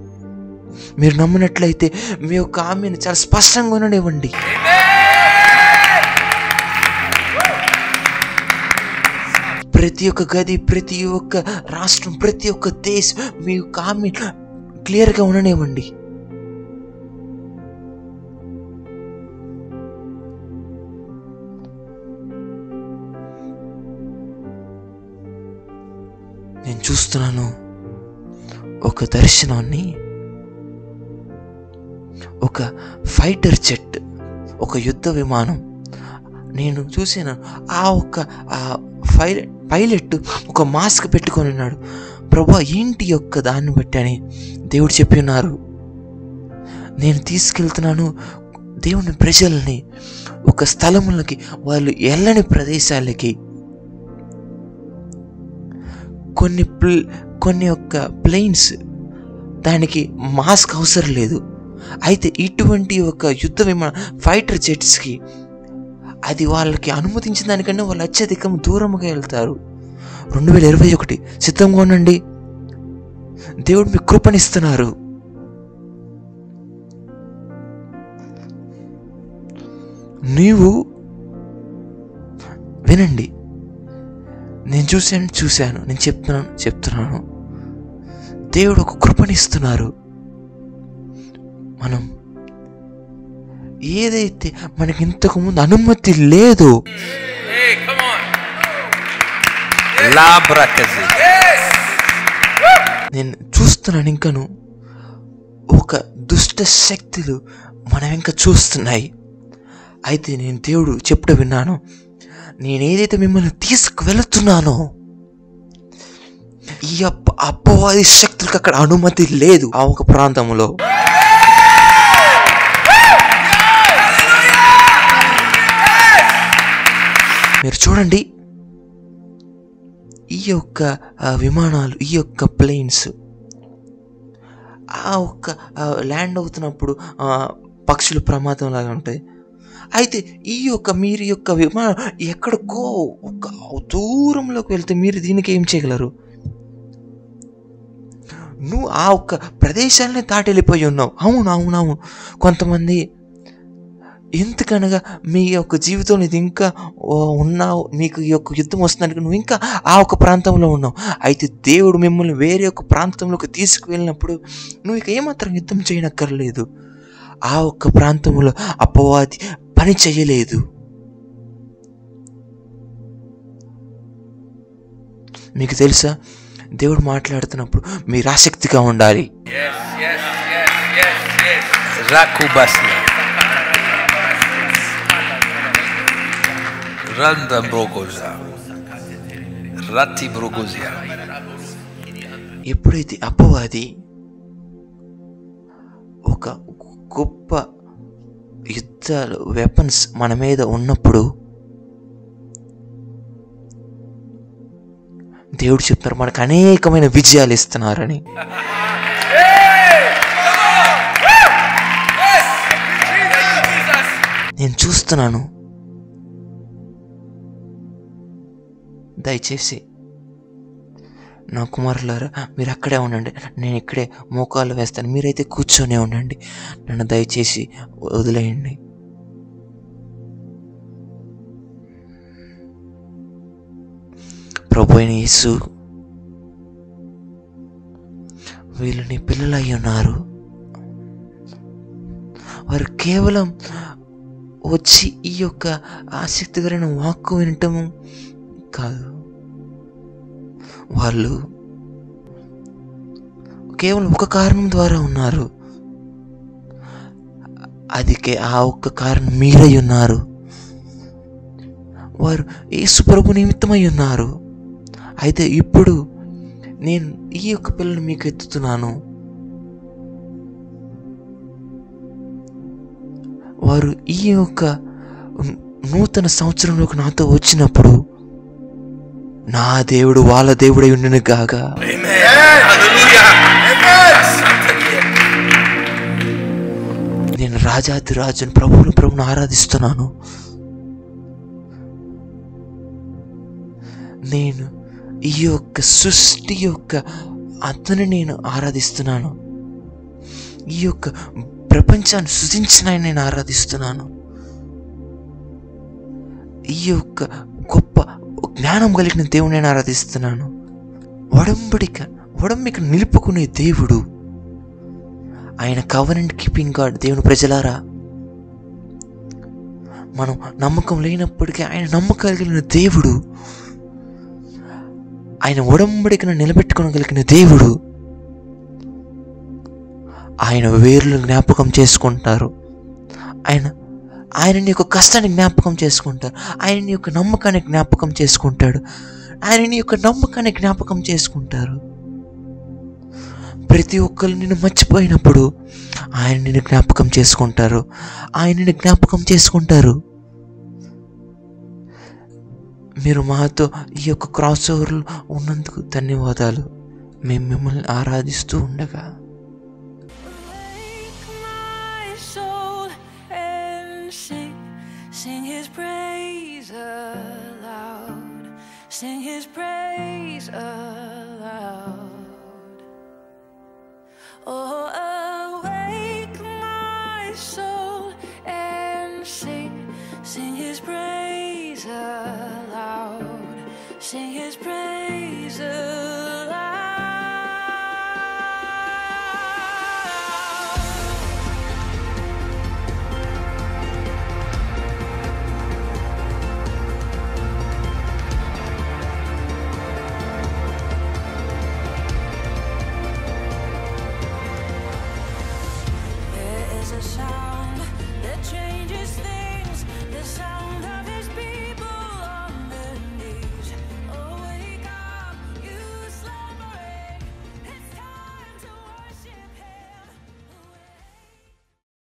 మీరు నమ్మినట్లయితే మీ యొక్క ఆమెను చాలా స్పష్టంగా ఉండనివ్వండి ప్రతి ఒక్క గది ప్రతి ఒక్క రాష్ట్రం ప్రతి ఒక్క దేశం మీ యొక్క ఆమె క్లియర్గా ఉండనివ్వండి నేను చూస్తున్నాను ఒక దర్శనాన్ని ఒక ఫైటర్ జెట్ ఒక యుద్ధ విమానం. నేను చూసాను ఆ ఒక్క ఆ పైలట్ పైలట్ ఒక మాస్క్ పెట్టుకొని ఉన్నాడు. ప్రభా ఏంటి యొక్క దాన్ని బట్టి అని దేవుడు చెప్పి ఉన్నారు. నేను తీసుకెళ్తున్నాను దేవుని ప్రజల్ని ఒక స్థలములకి వాళ్ళు ఎల్లని ప్రదేశాలకి. కొన్ని ప్ల కొన్ని యొక్క ప్లేన్స్ దానికి మాస్క్ అవసరం లేదు. అయితే ఇటువంటి ఒక యుద్ధ విమాన ఫైటర్ జెట్స్కి అది వాళ్ళకి అనుమతించిన దానికన్నా వాళ్ళు అత్యధికం దూరంగా వెళ్తారు. రెండు వేల ఇరవై ఒకటి సిద్ధంగా ఉండండి. దేవుడు మీకు కృపణిస్తున్నారు నీవు వినండి. నేను చూశాను చూశాను నేను చెప్తున్నాను చెప్తున్నాను. దేవుడు ఒక కృపణిస్తున్నారు మనం ఏదైతే మనకి ఇంతకు ముందు అనుమతి లేదు. నేను చూస్తున్నాను ఇంకను. ఒక దుష్ట శక్తులు మనం ఇంకా చూస్తున్నాయి. అయితే నేను దేవుడు చెప్పుడు విన్నాను. నేను ఏదైతే మిమ్మల్ని తీసుకువెళుతున్నానో ఈ అప్ప అప్పవాది శక్తులకు అక్కడ అనుమతి లేదు. ఆ ఒక ప్రాంతంలో మీరు చూడండి. ఈ యొక్క విమానాలు ఈ యొక్క ప్లేన్స్ ఆ ఒక్క ల్యాండ్ అవుతున్నప్పుడు పక్షులు ప్రమాదం లాగా ఉంటాయి. అయితే ఈ యొక్క మీరు యొక్క విమానం ఎక్కడికో ఒక దూరంలోకి వెళ్తే మీరు దీనికి ఏం చేయగలరు? నువ్వు ఆ ఒక్క ప్రదేశాన్ని దాటి వెళ్ళిపోయి ఉన్నావు. అవును అవును అవును. కొంతమంది ఎందుకనగా మీ యొక్క జీవితంలో ఇది ఇంకా ఓ, ఉన్నావు నీకు ఈ యొక్క యుద్ధం వస్తుందని నువ్వు ఇంకా ఆ ఒక ప్రాంతంలో ఉన్నావు. అయితే దేవుడు మిమ్మల్ని వేరే ఒక ప్రాంతంలోకి తీసుకువెళ్ళినప్పుడు నువ్వు ఇక ఏమాత్రం యుద్ధం చేయనక్కర్లేదు. ఆ ఒక్క ప్రాంతంలో అపవాది పని చేయలేదు. మీకు తెలుసా? దేవుడు మాట్లాడుతున్నప్పుడు మీరు ఆసక్తిగా ఉండాలి. Randa Brogoza. Ratti Brogozia. ఎప్పుడైతే అపవాది ఒక గొప్ప యుద్ధాలు వెపన్స్ మన మీద ఉన్నప్పుడు దేవుడు చెప్తున్నారు మనకు అనేకమైన విజయాలు ఇస్తున్నారని నేను చూస్తున్నాను దయచేసి. నా కుమారులారా మీరు అక్కడే ఉండండి. నేను ఇక్కడే మోకాలు వేస్తాను. మీరైతే కూర్చొనే ఉండండి. నన్ను దయచేసి వదిలేయండి. ప్రభు అయిన యేసు వీళ్ళు నీ పిల్లలు అయి ఉన్నారు. వారు కేవలం వచ్చి ఈ యొక్క ఆసక్తికరమైన వాక్కు వినటము కాదు. వాళ్ళు కేవలం ఒక కారణం ద్వారా ఉన్నారు. అది ఆ ఒక్క కారణం మీరై ఉన్నారు. వారు యేసు ప్రభు నిమిత్తమై ఉన్నారు. అయితే ఇప్పుడు నేను ఈ యొక్క పిల్లని మీకు ఎత్తుతున్నాను. వారు ఈ యొక్క నూతన సంవత్సరంలోకి నాతో వచ్చినప్పుడు నా దేవుడు వాళ్ళ దేవుడై ఉండును కాక నేను రాజాది రాజును ప్రభువును ప్రభుని ఆరాధిస్తున్నాను. నేను ఈ యొక్క సృష్టి యొక్క అతను నేను ఆరాధిస్తున్నాను. ఈ యొక్క ప్రపంచాన్ని సృజించిన నేను ఆరాధిస్తున్నాను. ఈ యొక్క గొప్ప జ్ఞానం కలిగిన దేవుని నేను ఆరాధిస్తున్నాను. ఒడంబడిక ఒడంబిక నిలుపుకునే దేవుడు. ఆయన కవర్నెంట్ కీపింగ్ గాడ్ దేవుని ప్రజలారా. మనం నమ్మకం లేనప్పటికీ ఆయన నమ్మకలిగిన దేవుడు. ఆయన ఒడంబడికను నిలబెట్టుకోగలిగిన దేవుడు. ఆయన వేర్లు జ్ఞాపకం చేసుకుంటారు. ఆయన ఆయన నీ యొక్క కష్టాన్ని జ్ఞాపకం చేసుకుంటారు ఆయన నీ యొక్క నమ్మకాన్ని జ్ఞాపకం చేసుకుంటాడు. ఆయన నీ యొక్క నమ్మకాన్ని జ్ఞాపకం చేసుకుంటారు. ప్రతి ఒక్కరు నిన్ను మర్చిపోయినప్పుడు ఆయన నిన్ను జ్ఞాపకం చేసుకుంటారు. ఆయన నిన్ను జ్ఞాపకం చేసుకుంటారు. మీరు మాతో ఈ యొక్క క్రాస్ ఓవర్లో ఉన్నందుకు ధన్యవాదాలు. మేము మిమ్మల్ని ఆరాధిస్తూ ఉండగా sing his praise aloud. Oh, awake my soul and sing, sing his praise aloud, sing his praise aloud.